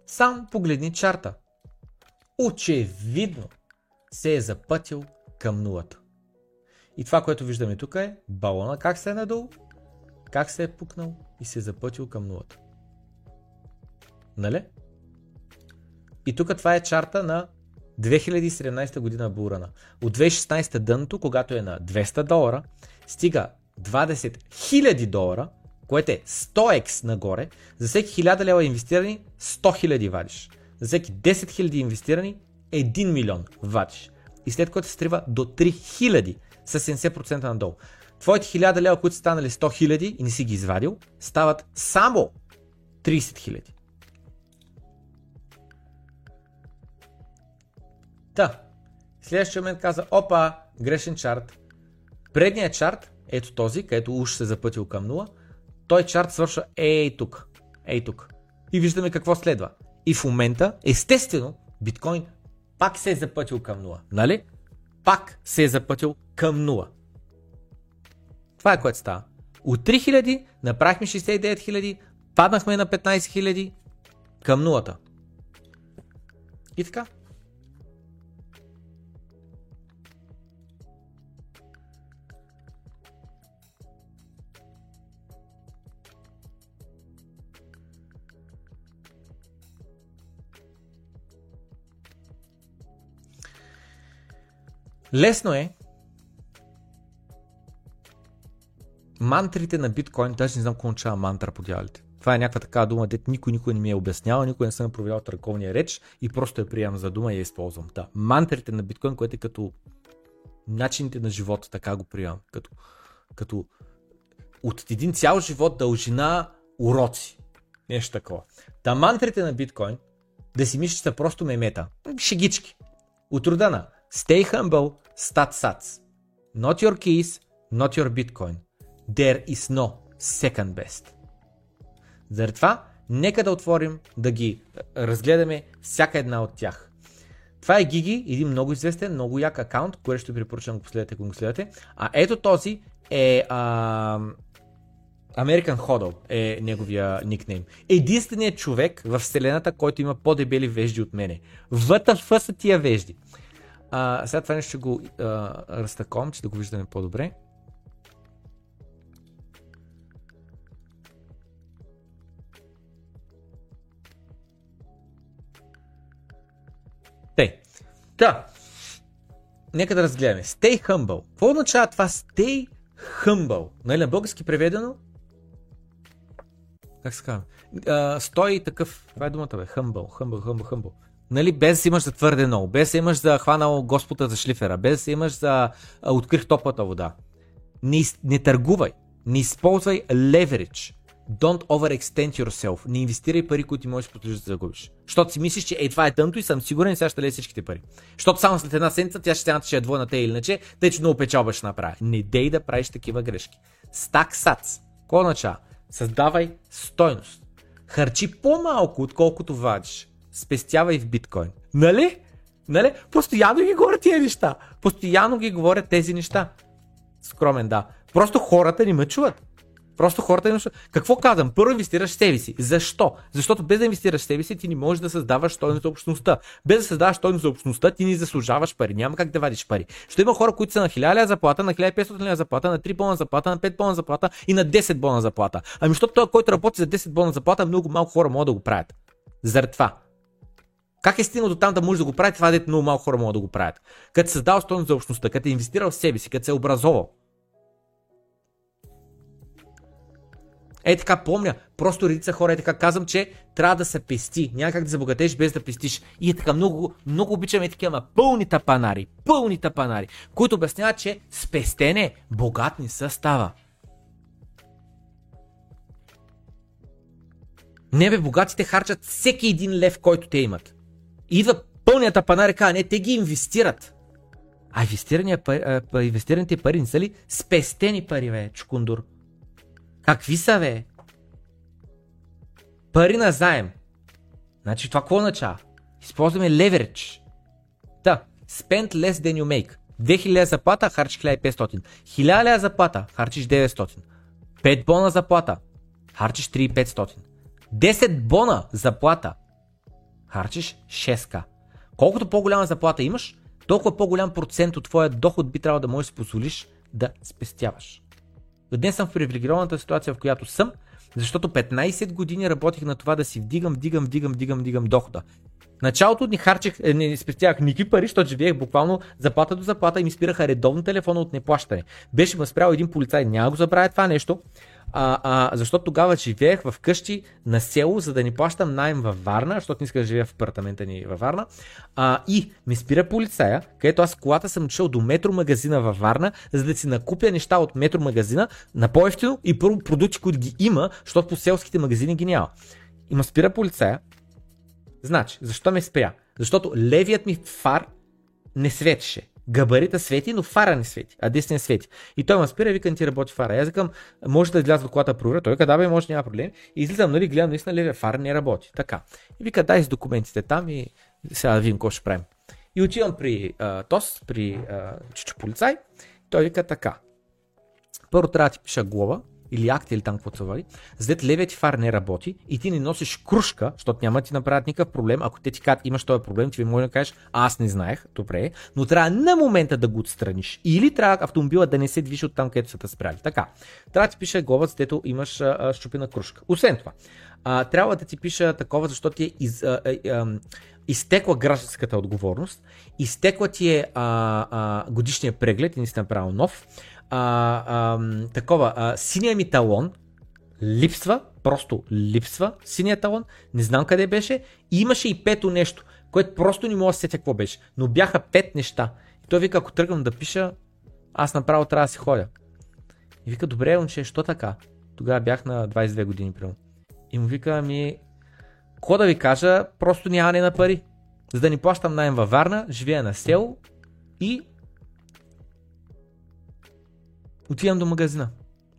Сам погледни чарта. Очевидно се е запътил към нулата. И това, което виждаме тук е балона как се е надолу, как се е пукнал и се е запътил към нулата. Нали? И тук това е чарта на 2017 година Бурана. От 2016 дъното, когато е на 200 долара, стига 20 000 долара, което е 100x нагоре. За всеки 1000 лева инвестирани, 100 000 вадиш. За всеки 10 000 инвестирани, 1 милион вадиш. И след което се стрива до 3000 с 70% надолу. Твоите 1000 лева, които са станали 100 000 и не си ги извадил, стават само 30 000. Та, следващия момент каза, опа, грешен чарт. Предният чарт, ето този, където уж се е запътил към 0, той чарт свършва ей тук, ей тук. И виждаме какво следва. И в момента, естествено, биткоин пак се е запътил към 0, нали? Пак се е запътил към 0. Това е което става. От 3000 направихме 69 000, паднахме на 15 000 към нулата. И така. Лесно е мантрите на биткоин, даже не знам какво означава мантра по дяволите. Това е някаква такава дума, дет никой никой не ми е обяснявал, никой не съм проверял търковния реч и просто я приемам за дума и я използвам. Да, мантрите на биткоин, което е като начините на живота, така го приемам. Като, като от един цял живот дължина уроци. Нещо такова. Та мантрите на биткоин, да си мислиш, са просто мемета. Шегички. От рода на Stay humble, stat sats. Not your keys, not your bitcoin. There is no second best. Заради нека да отворим, да ги разгледаме всяка една от тях. Това е Гиги, един много известен, много як акаунт, което ще препоръчам да го последвате, ако го следвате. А ето този е а, American Hodl е неговия никнейм. Единственият човек в вселената, който има по-дебели вежди от мене. ВТФ са тия вежди. А, сега това нещо ще го а, разтаком, че да го виждаме по-добре. Тей. Та. Нека да разгледаме. Stay humble. Какво означава това stay humble? Нали на български преведено? Как се казва? Стой такъв. Това е думата, бе. Humble, humble, humble, humble. Нали, без да имаш за твърде много, без да имаш за хванал Господа за шлифера, без да имаш за открих топлата вода. Не, не търгувай, не използвай leverage. Don't overextend yourself. Не инвестирай пари, които ти можеш да да загубиш. Защото си мислиш, че ей, това е тънто и съм сигурен, сега ще лезе всичките пари. Защото само след една седмица тя ще стяната, че е двойна те или иначе, тъй че много печалба ще направи. Не дей да правиш такива грешки. Стак сац. Какво означава? Създавай стойност. Харчи по-малко, отколкото вадиш спестявай в биткоин. Нали? Нали? Постоянно ги говорят тези неща. Постоянно ги говорят тези неща. Скромен, да. Просто хората ни ме чуват. Просто хората чуват. Какво казвам? Първо инвестираш в себе си. Защо? Защото без да инвестираш в себе си, ти не можеш да създаваш стойност за общността. Без да създаваш стойност за общността, ти не заслужаваш пари. Няма как да вадиш пари. Ще има хора, които са на 1000 заплата, на 1500 заплата, на 3 бона заплата, на 5 бона заплата и на 10 бона заплата. Ами защото той, който работи за 10 бона заплата, много малко хора могат да го правят. Заради това. Как е стигнал до там да може да го прави това, дето много малко хора могат да го правят? Като създал стойност за общността, като е инвестирал в себе си, като се е образовал. Е така помня, просто редица хора е така казвам, че трябва да се пести. Няма как да забогатеш без да пестиш. И е така много, много обичам е такива пълни тапанари, пълни тапанари, които обясняват, че спестене богат не се става. Не бе, богатите харчат всеки един лев, който те имат идва пълният апанар и казва, не, те ги инвестират. А инвестираните пари не са ли спестени пари, бе, чукундур? Какви са, бе? Пари на заем. Значи това какво означава? Използваме leverage. Да, spend less than you make. 2000 заплата, харчиш 1500. 1000 заплата, харчиш 900. 5 бона заплата, харчиш 3500. 10 бона заплата, харчиш 6к. Колкото по-голяма заплата имаш, толкова по-голям процент от твоя доход би трябвало да можеш да позволиш да спестяваш. Днес съм в привилегированата ситуация, в която съм, защото 15 години работих на това да си вдигам, вдигам, вдигам, вдигам, вдигам дохода. Началото ни харчех, е, не спестявах никакви пари, защото живеех буквално заплата до заплата и ми спираха редовно телефона от неплащане. Беше ме спрял един полицай, няма го забравя това нещо а, а, защото тогава живеех в къщи на село, за да ни плащам найем във Варна, защото не исках да живея в апартамента ни във Варна. А, и ми спира полицая, където аз колата съм отишъл до метро магазина във Варна, за да си накупя неща от метро магазина на по-ефтино и първо продукти, които ги има, защото по селските магазини ги няма. И ме спира полицая. Значи, защо ме спря? Защото левият ми фар не светеше габарита свети, но фара не свети, а десния свети. И той ме спира и вика, ти работи фара. аз викам, може да изляза от колата проверя. Той каза, да бе, може, няма проблем. И излизам, нали, гледам, наистина левия фара не работи. Така. И вика, дай с документите там и сега да видим какво ще правим. И отивам при а, ТОС, при а, чичо полицай. Той вика така. Първо трябва да ти пиша глава или акти или там какво се вади, за левият ти фар не работи и ти не носиш кружка, защото няма да ти направят никакъв проблем. Ако те ти кажат имаш този проблем, ти ви може да кажеш аз не знаех, добре, но трябва на момента да го отстраниш. Или трябва автомобила да не се движи от там, където са те спряли. Така, трябва да ти пише глава, за дето имаш а, а, щупена кружка. Освен това, а, трябва да ти пиша такова, защото ти е из, а, а, а, изтекла гражданската отговорност, изтекла ти е а, а, годишния преглед и не си направил нов, а, а, такова, а, синия ми талон липсва, просто липсва синия талон, не знам къде беше, и имаше и пето нещо, което просто не мога да сетя какво беше, но бяха пет неща. И той вика, ако тръгвам да пиша, аз направо трябва да си ходя. И вика, добре, момче, що така? Тогава бях на 22 години, примерно. И му вика, ами, какво да ви кажа, просто нямане на пари. За да ни плащам найем във Варна, живея на село и отивам до магазина.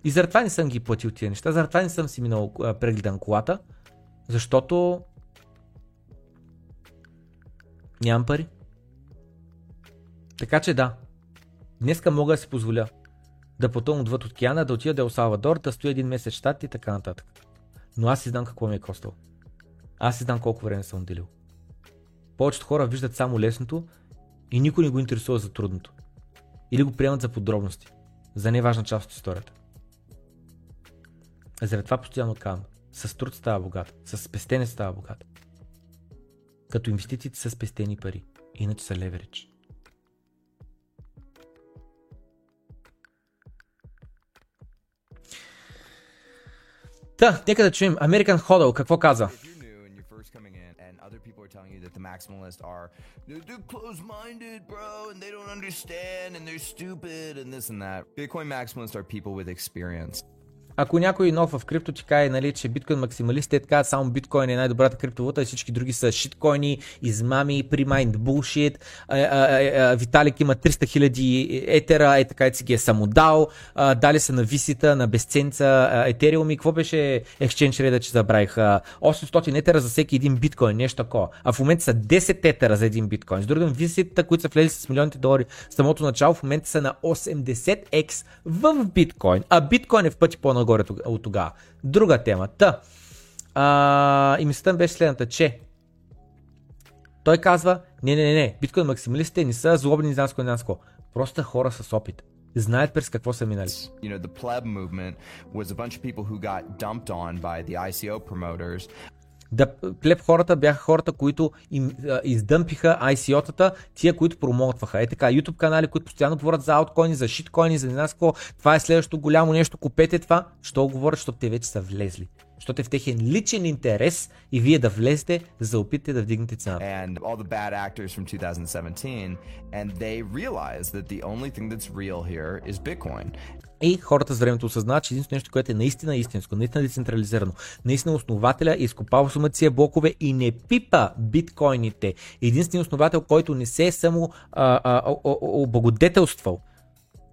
И заради не съм ги платил тия неща, заради не съм си минал прегледа на колата, защото нямам пари. Така че да, днеска мога да си позволя да пътувам отвъд океана, да отида до Салвадор, да стоя един месец щат и така нататък. Но аз си знам какво ми е костало. Аз си знам колко време съм отделил. Повечето хора виждат само лесното и никой не го интересува за трудното. Или го приемат за подробности, за неважна част от историята. Заради това постоянно казвам, с труд става богат, с спестене става богат. Като инвестициите са спестени пари, иначе са леверидж. Та, нека да чуем American Hodl какво каза. Maximalists are they're close-minded, bro, and they don't understand, and they're stupid, and this and that. Bitcoin maximalists are people with experience. Ако някой нов в крипто ти каже, нали, че биткоин максималист, те така само биткоин е най-добрата криптовалута, всички други са шиткоини, измами, примайнд, булшит, Виталик има 300 хиляди етера, е така си ги е самодал, дали са на висита, на безценца, етериуми, какво беше екшенч реда, че забравих, 800 етера за всеки един биткоин, нещо такова, а в момента са 10 етера за един биткоин. С другим виситата, които са влезли с милионите долари в самото начало, в момента са на 80x в биткоин, а биткоин е в пъти по нагоре от тогава. Друга тема. Та. А, и мисълта беше следната, че той казва, не, не, не, не, биткоин максималистите не са злобни, не знам не знам Просто хора с опит. Знаят през какво са минали. You know, the pleb movement was a bunch of people who got dumped on by the ICO promoters да плеп хората бяха хората, които им а, издъмпиха ICO-тата, тия, които промоутваха. Е така, YouTube канали, които постоянно говорят за ауткоини, за шиткоини, за не какво. Това е следващото голямо нещо, купете това. Що говорят, защото те вече са влезли. Защото е в техен личен интерес и вие да влезете, за да опитате да вдигнете цената. And all the bad actors from 2017 and they realize that the only thing that's real here is Bitcoin. И хората с времето осъзнават, че единственото нещо, което е наистина истинско, наистина децентрализирано, наистина основателя е изкопава сумация блокове и не пипа биткоините. Единственият основател, който не се е само а, а, а, облагодетелствал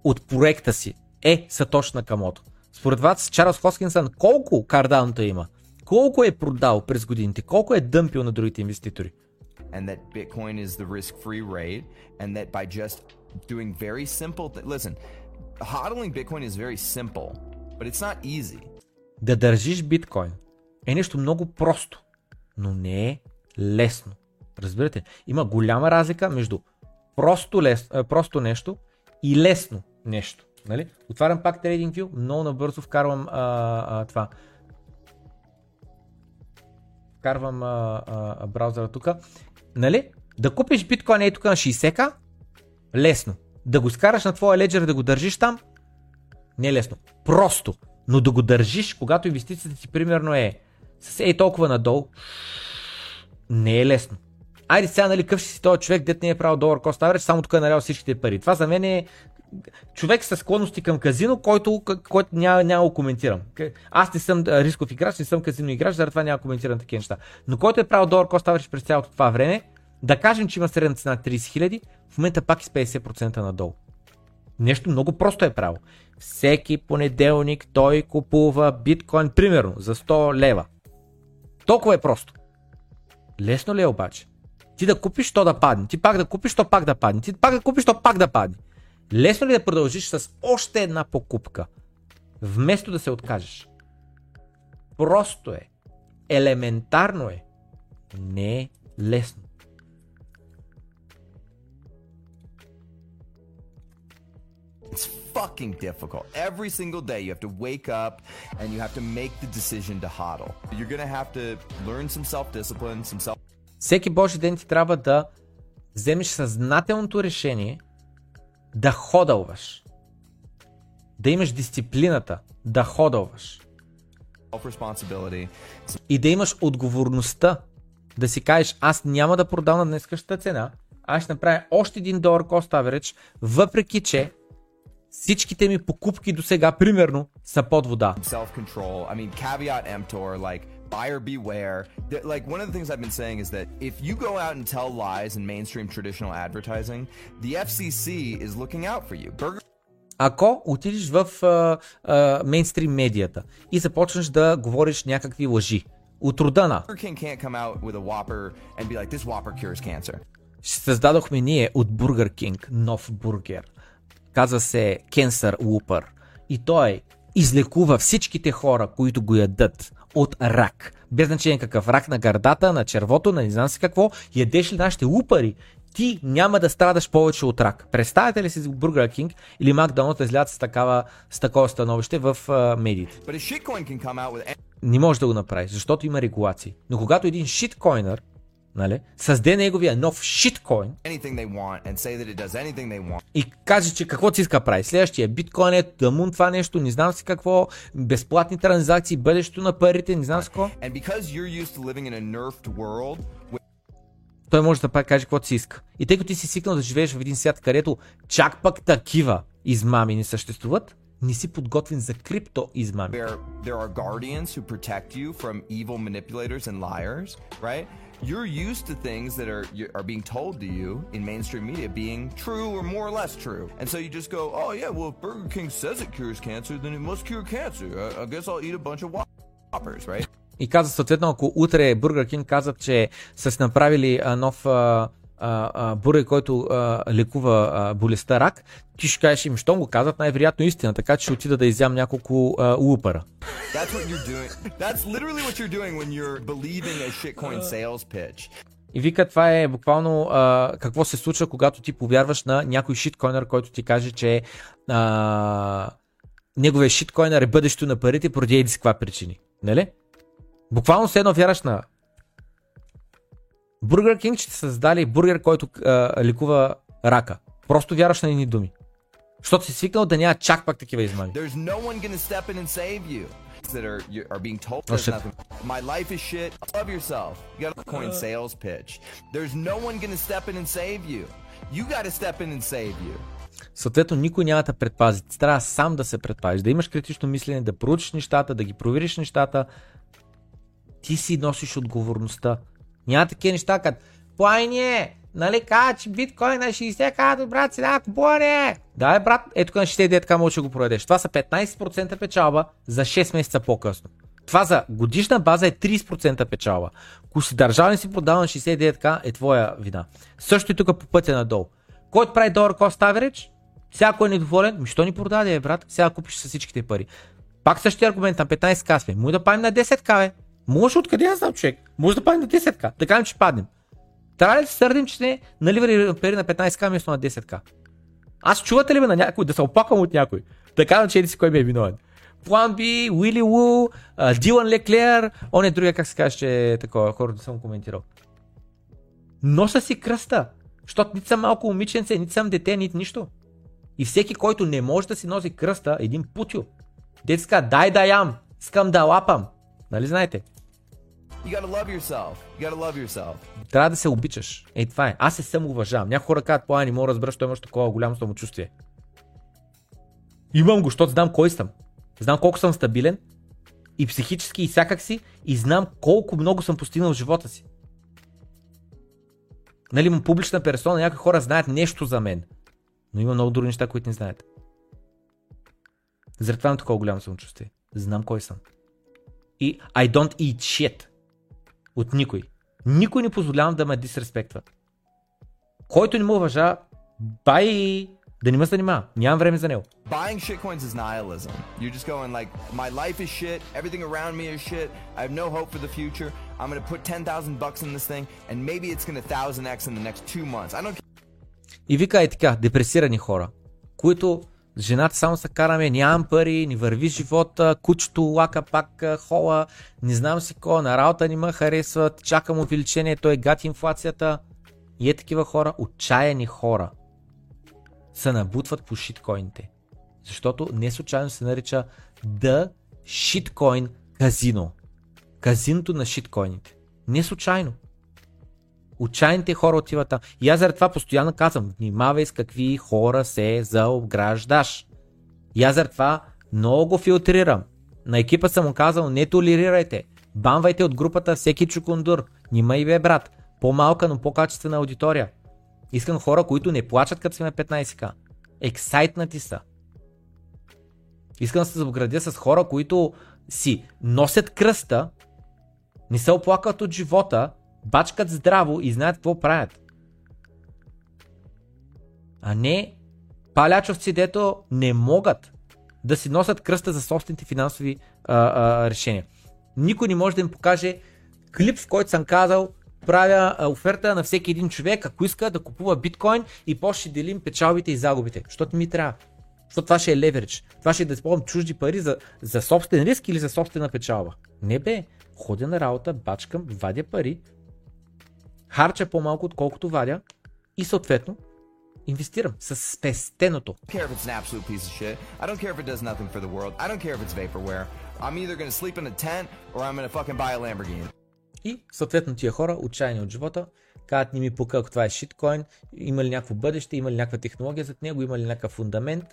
от проекта си е Сатош Накамото. Според вас, Чарлз Хоскинсън колко кардаунта има? Колко е продал през годините? Колко е дъмпил на другите инвеститори? And that Bitcoin is the risk-free rate, and that by just doing very simple th- listen, hodling Bitcoin is very simple, but it's not easy. Да държиш биткоин е нещо много просто, но не е лесно. Разбирате? Има голяма разлика между просто, лес, просто нещо и лесно нещо. Нали? Отварям пак TradingView, много набързо вкарвам а, а, това. Вкарвам а, а, браузъра тук. Нали? Да купиш биткоин е тук на 60к, лесно. Да го скараш на твоя леджер да го държиш там, не е лесно. Просто. Но да го държиш, когато инвестицията ти примерно е с ей толкова надолу, не е лесно. Айде сега, нали, къв си този човек, дет не е правил долар кост average, само тук е налял всичките пари. Това за мен е човек с склонности към казино, който, който няма, няма да коментирам. Аз не съм рисков играч, не съм казино играч, заради това няма коментирам такива неща. Но който е правил долар кост average през цялото това време, да кажем, че има средна цена 30 000, в момента пак е с 50% надолу. Нещо много просто е право. Всеки понеделник той купува биткоин, примерно, за 100 лева. Толкова е просто. Лесно ли е обаче? Ти да купиш, то да падне. Ти пак да купиш, то пак да падне. Ти пак да купиш, то пак да падне. Лесно ли е да продължиш с още една покупка? вместо да се откажеш. Просто е. Елементарно е. Не е лесно. It's fucking difficult. Every single day you have to wake up and you have to make the decision to hodl. You're gonna have to learn some self-discipline, some self Всеки Божи ден ти трябва да вземеш съзнателното решение да ходълваш. Да имаш дисциплината да ходълваш. И да имаш отговорността да си кажеш, аз няма да продам на днескащата цена, аз ще направя още един долар cost average, въпреки че всичките ми покупки до сега, примерно, са под вода. I mean, like buyer beware. Th- Like one of the things I've been saying is that if you go out and tell lies in mainstream traditional advertising, the FCC is looking out for you. Burger Ако отидеш в мейнстрим медията и започнеш да говориш някакви лъжи, от рода на like, създадохме ние от Burger King нов бургер. Казва се Cancer Whopper. И той излекува всичките хора, които го ядат от рак. Без значение какъв рак на гърдата, на червото, на не знам си какво. Ядеш ли нашите лупари, ти няма да страдаш повече от рак. Представете ли си Burger King или Макдоналдс да излязат с, такава, с такова становище в а, медиите? With Не може да го направиш, защото има регулации. Но когато един шиткойнер нали, създе неговия нов шиткоин, и каже, че какво ти иска прави. Следващия биткоин е тъмун това нещо, не знам си какво, безплатни транзакции, бъдещето на парите, не знам си какво. Той може да прави, каже каквото си иска. И тъй като ти си свикнал да живееш в един свят, където чак пък такива измами не съществуват, не си подготвен за крипто измами. where there are guardians who protect you from evil manipulators and liars, right? You're used to things that are you- are being told to you in mainstream media being true or more or less true, and so you just go, "Oh yeah, well if Burger King says it cures cancer, then it must cure cancer. I, I guess I'll eat a bunch of Whoppers, right?" И каза съответно, ако утре Burger King казват, че са си направили а, нов а, а, а, бургер, който а, лекува а, болестта рак, ти ще кажеш им, щом го казват, най-вероятно истина, така че ще отида да изям няколко а, лупара. И вика, това е буквално а, какво се случва, когато ти повярваш на някой шиткойнер, който ти каже, че а, неговия шиткойнер е бъдещето на парите поради еди с каква причини. Нали? Буквално все едно вярваш на Бургер Кинг, те са създали бургер, който а, лекува рака. Просто вярваш на едни думи. Защото си свикнал да няма чак пак такива измами. That are you are being told there's nothing. My life is shit. Love yourself. You got a coin sales pitch. There's no one gonna step in and save you. You got to step in and save you. Съответно, никой няма да предпази. Ти трябва сам да се предпазиш, да имаш критично мислене, да проучиш нещата, да ги провериш нещата. Ти си носиш отговорността. Няма такива неща, като Плайне, нали кажа, че биткоин на 60 казва, брат, сега купуване. Да, брат, ето на 69 така може да го продадеш. Това са 15% печалба за 6 месеца по-късно. Това за годишна база е 30% печалба. Ако си държал и си продал на 69к, е твоя вина. Също и тук по пътя надолу. Който прави долар cost average, всяко е недоволен, ми що ни продаде, брат, сега купиш с всичките пари. Пак същия аргумент на 15к сме. Може да паднем на 10к, бе. Може откъде я знам, човек. Може да паднем на 10к. Да кажем, че паднем. Трябва ли да се сърдим, че сме наливали пари на 15к вместо на 10к? Аз чувате ли ме на някой, да се опаквам от някой? Да казвам, че еди си кой ми е виновен. План Би, Уили а, Дилан Леклер, он е другия, как се каже, че е такова, хората съм коментирал. Носа си кръста, защото нито съм малко момиченце, нито съм дете, нито нищо. И всеки, който не може да си носи кръста, е един путю. Детска, дай да ям, искам да лапам. Нали знаете? Трябва да се обичаш. Ей, това е. Аз се само уважавам. Някои хора казват, не мога да разбереш, той имаш такова голямо самочувствие. Имам го, защото знам кой съм. Знам колко съм стабилен и психически и всякак си и знам колко много съм постигнал в живота си. Нали, имам публична персона, някои хора знаят нещо за мен. Но има много други неща, които не знаят. Заради това имам такова голямо самочувствие. Знам кой съм. И I don't eat shit. От никой. Никой не позволявам да ме дисреспектва. Който не му уважава, бай, Да не ме занимава. Нямам време за него. Buying shitcoins is nihilism. You're just going like, my life is shit, everything around me is shit, I have no hope for the future, I'm gonna put 10,000 bucks in this thing, and maybe it's gonna 1000x in the next two months. I don't И вика е така, депресирани хора, които жената само се караме, нямам пари, ни върви живота, кучето лака пак хола, не знам си кой, на работа не ме харесват, чакам увеличение, той гад инфлацията. И е такива хора, отчаяни хора, се набутват по шиткоините. Защото не случайно се нарича The Shitcoin Casino. Казиното на шиткоините. Не случайно. Отчаяните хора отиват там. И аз заради това постоянно казвам, внимавай с какви хора се заобграждаш. И аз заради това много го филтрирам. На екипа съм му казал, не толерирайте. Банвайте от групата всеки чукундур. Нима и бе, брат. По-малка, но по-качествена аудитория. Искам хора, които не плачат като сме 15к. Ексайтнати са. Искам да се заобградя с хора, които си носят кръста, не се оплакват от живота, бачкат здраво и знаят какво правят. А не палячовци, дето не могат да си носят кръста за собствените финансови а, а, решения. Никой не може да им покаже клип, в който съм казал, правя оферта на всеки един човек, ако иска да купува биткоин и после ще делим печалбите и загубите. Защото ми трябва. Защото това ще е леверидж. Това ще е да използвам чужди пари за, за собствен риск или за собствена печалба. Не бе, ходя на работа, бачкам, вадя пари, харча по-малко отколкото вадя и съответно инвестирам с спестеното. И съответно тия хора, отчаяни от живота, казват ни ми пука, ако това е шиткоин, има ли някакво бъдеще, има ли някаква технология зад него, има ли някакъв фундамент.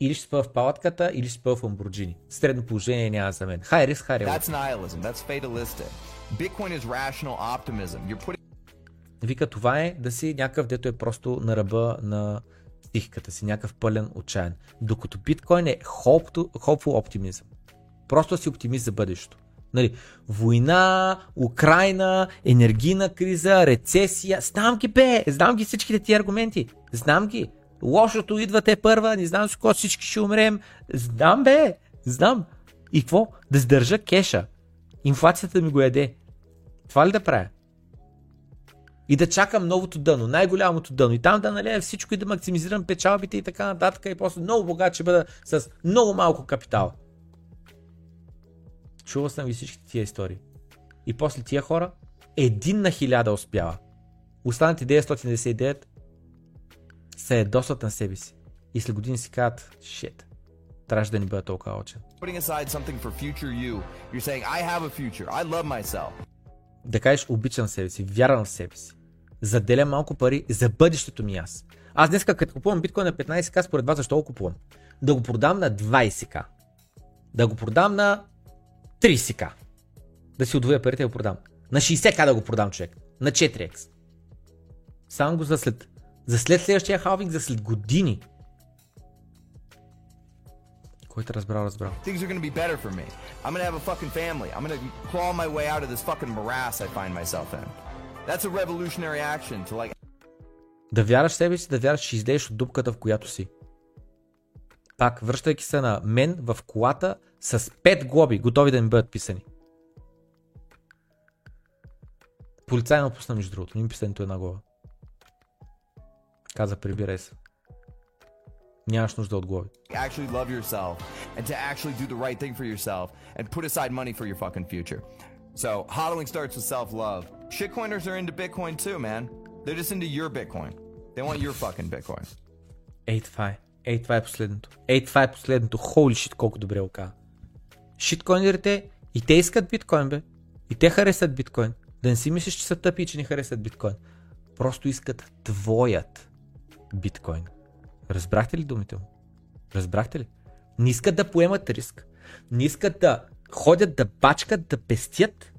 Или ще спа в палатката, или ще спа в Lamborghini. Средно положение няма за мен. Хай риск, хай револт. That's nihilism. That's fatalistic. Bitcoin is rational optimism. You're putting Вика, това е да си някакъв, дето е просто на ръба на психиката си, някакъв пълен отчаян. Докато биткоин е hopeful, optimism. Просто си оптимист за бъдещето. Нали, война, Украина, енергийна криза, рецесия. Знам ги, бе! Знам ги всичките ти аргументи. Знам ги. Лошото идва те първа, не знам с кого всички ще умрем. Знам, бе! Знам. И какво? Да сдържа кеша. Инфлацията ми го яде. Това ли да правя? И да чакам новото дъно, най-голямото дъно. И там да налея всичко и да максимизирам печалбите и така нататък. И после много богат ще бъда с много малко капитал. Чувал съм ви всички тия истории. И после тия хора, един на хиляда успява. Останалите 999 се ядосват на себе си. И след години си казват, shit, трябваше да ни бъда толкова очен. Да кажеш, обичам себе си, вярвам в себе си. Заделям малко пари за бъдещето ми аз. Аз днес, като купувам биткоин на 15к, според вас защо го купувам? Да го продам на 20к. Да го продам на 30к. Да си удвоя парите и го продам. На 60к да го продам човек. На 4x. Само го за след, за след следващия халвинг, за след години. Който е разбрал, разбрал. Things are gonna be better for me. I'm gonna have a fucking family. I'm gonna claw my way out of this fucking morass I find myself in. That's a revolutionary action to like Да вярваш в себе си, да вярваш, че излезеш от дупката, в която си. Пак, връщайки се на мен в колата с 5 глоби, готови да ми бъдат писани. Полицай ме пусна между другото, не ми писа нито една глава. Каза, прибирай се. Нямаш нужда от глави. actually love yourself and to actually do the right thing for yourself and put aside money for your fucking future. So hodling starts with self-love. Shitcoiners are into Bitcoin too, man. They're just into your Bitcoin. They want your fucking Bitcoin. Ей, това е. Ей, това е последното. Ей, това е последното. Holy shit, колко добре го каза. Шиткоинерите и те искат биткоин, бе. И те харесват биткоин. Да не си мислиш, че са тъпи и че не харесват биткоин. Просто искат твоят биткоин. Разбрахте ли думите му? Разбрахте ли? Не искат да поемат риск. Не искат да ходят, да бачкат, да пестят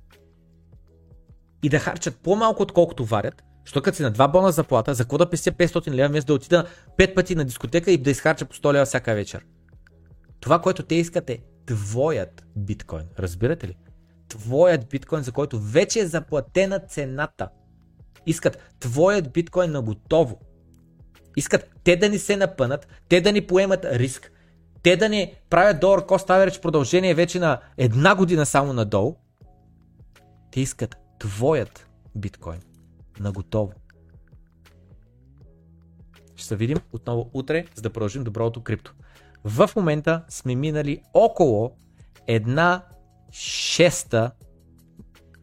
и да харчат по-малко отколкото варят, защото като си на два бона заплата, за какво да пестя 500 лева, вместо да отида 5 пъти на дискотека и да изхарча по 100 лева всяка вечер. Това, което те искат е твоят биткоин. Разбирате ли? Твоят биткоин, за който вече е заплатена цената. Искат твоят биткоин на готово. Искат те да ни се напънат, те да ни поемат риск, те да ни правят долар cost average продължение вече на една година само надолу. Те искат твоят биткоин на готово. Ще се видим отново утре, за да продължим доброто крипто. В момента сме минали около една шеста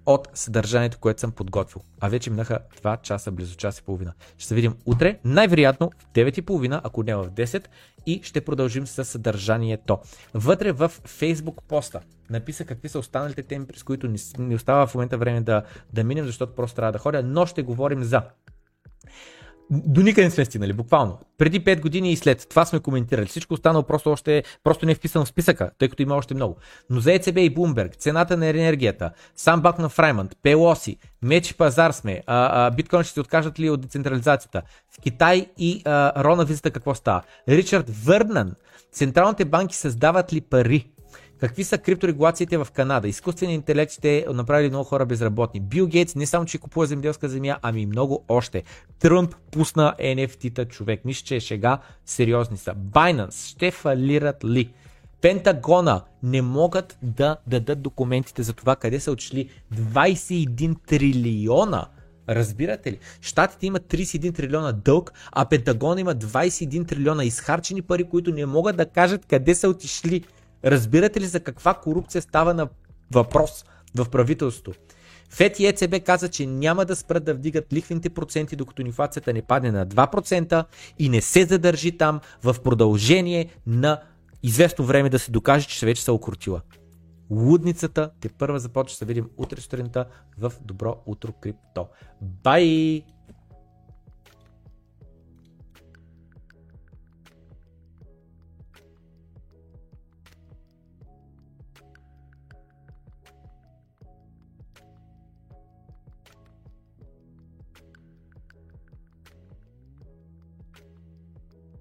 от съдържанието, което съм подготвил. А вече минаха 2 часа, близо час и половина. Ще се видим утре, най-вероятно в 9.30, ако не в 10 и ще продължим с съдържанието. Вътре в Facebook поста написа какви са останалите теми, през които ни, остава в момента време да, да минем, защото просто трябва да ходя, но ще говорим за до никъде не сме стигнали, буквално. Преди 5 години и след това сме коментирали. Всичко останало просто, още, просто не е вписано в списъка, тъй като има още много. Но за ЕЦБ и Bloomberg, цената на енергията, сам бак на Фраймънд, Пелоси, меч пазар сме, а, а, биткоин ще се откажат ли от децентрализацията, в Китай и а, Рона визита какво става, Ричард Върнан, централните банки създават ли пари, Какви са крипторегулациите в Канада? Изкуственият интелект ще направили много хора безработни. Бил Гейтс не само, че купува земеделска земя, ами много още. Тръмп пусна NFT-та човек. Мисля, че е шега. Сериозни са. Binance ще фалират ли? Пентагона не могат да дадат документите за това къде са отшли 21 трилиона Разбирате ли? Штатите имат 31 трилиона дълг, а Пентагон има 21 трилиона изхарчени пари, които не могат да кажат къде са отишли. Разбирате ли за каква корупция става на въпрос в правителството? ФЕД и ЕЦБ каза, че няма да спрат да вдигат лихвените проценти, докато инфлацията не падне на 2% и не се задържи там в продължение на известно време да се докаже, че вече са окрутила. Лудницата те първа започва да видим утре сутринта в Добро утро крипто. Бай!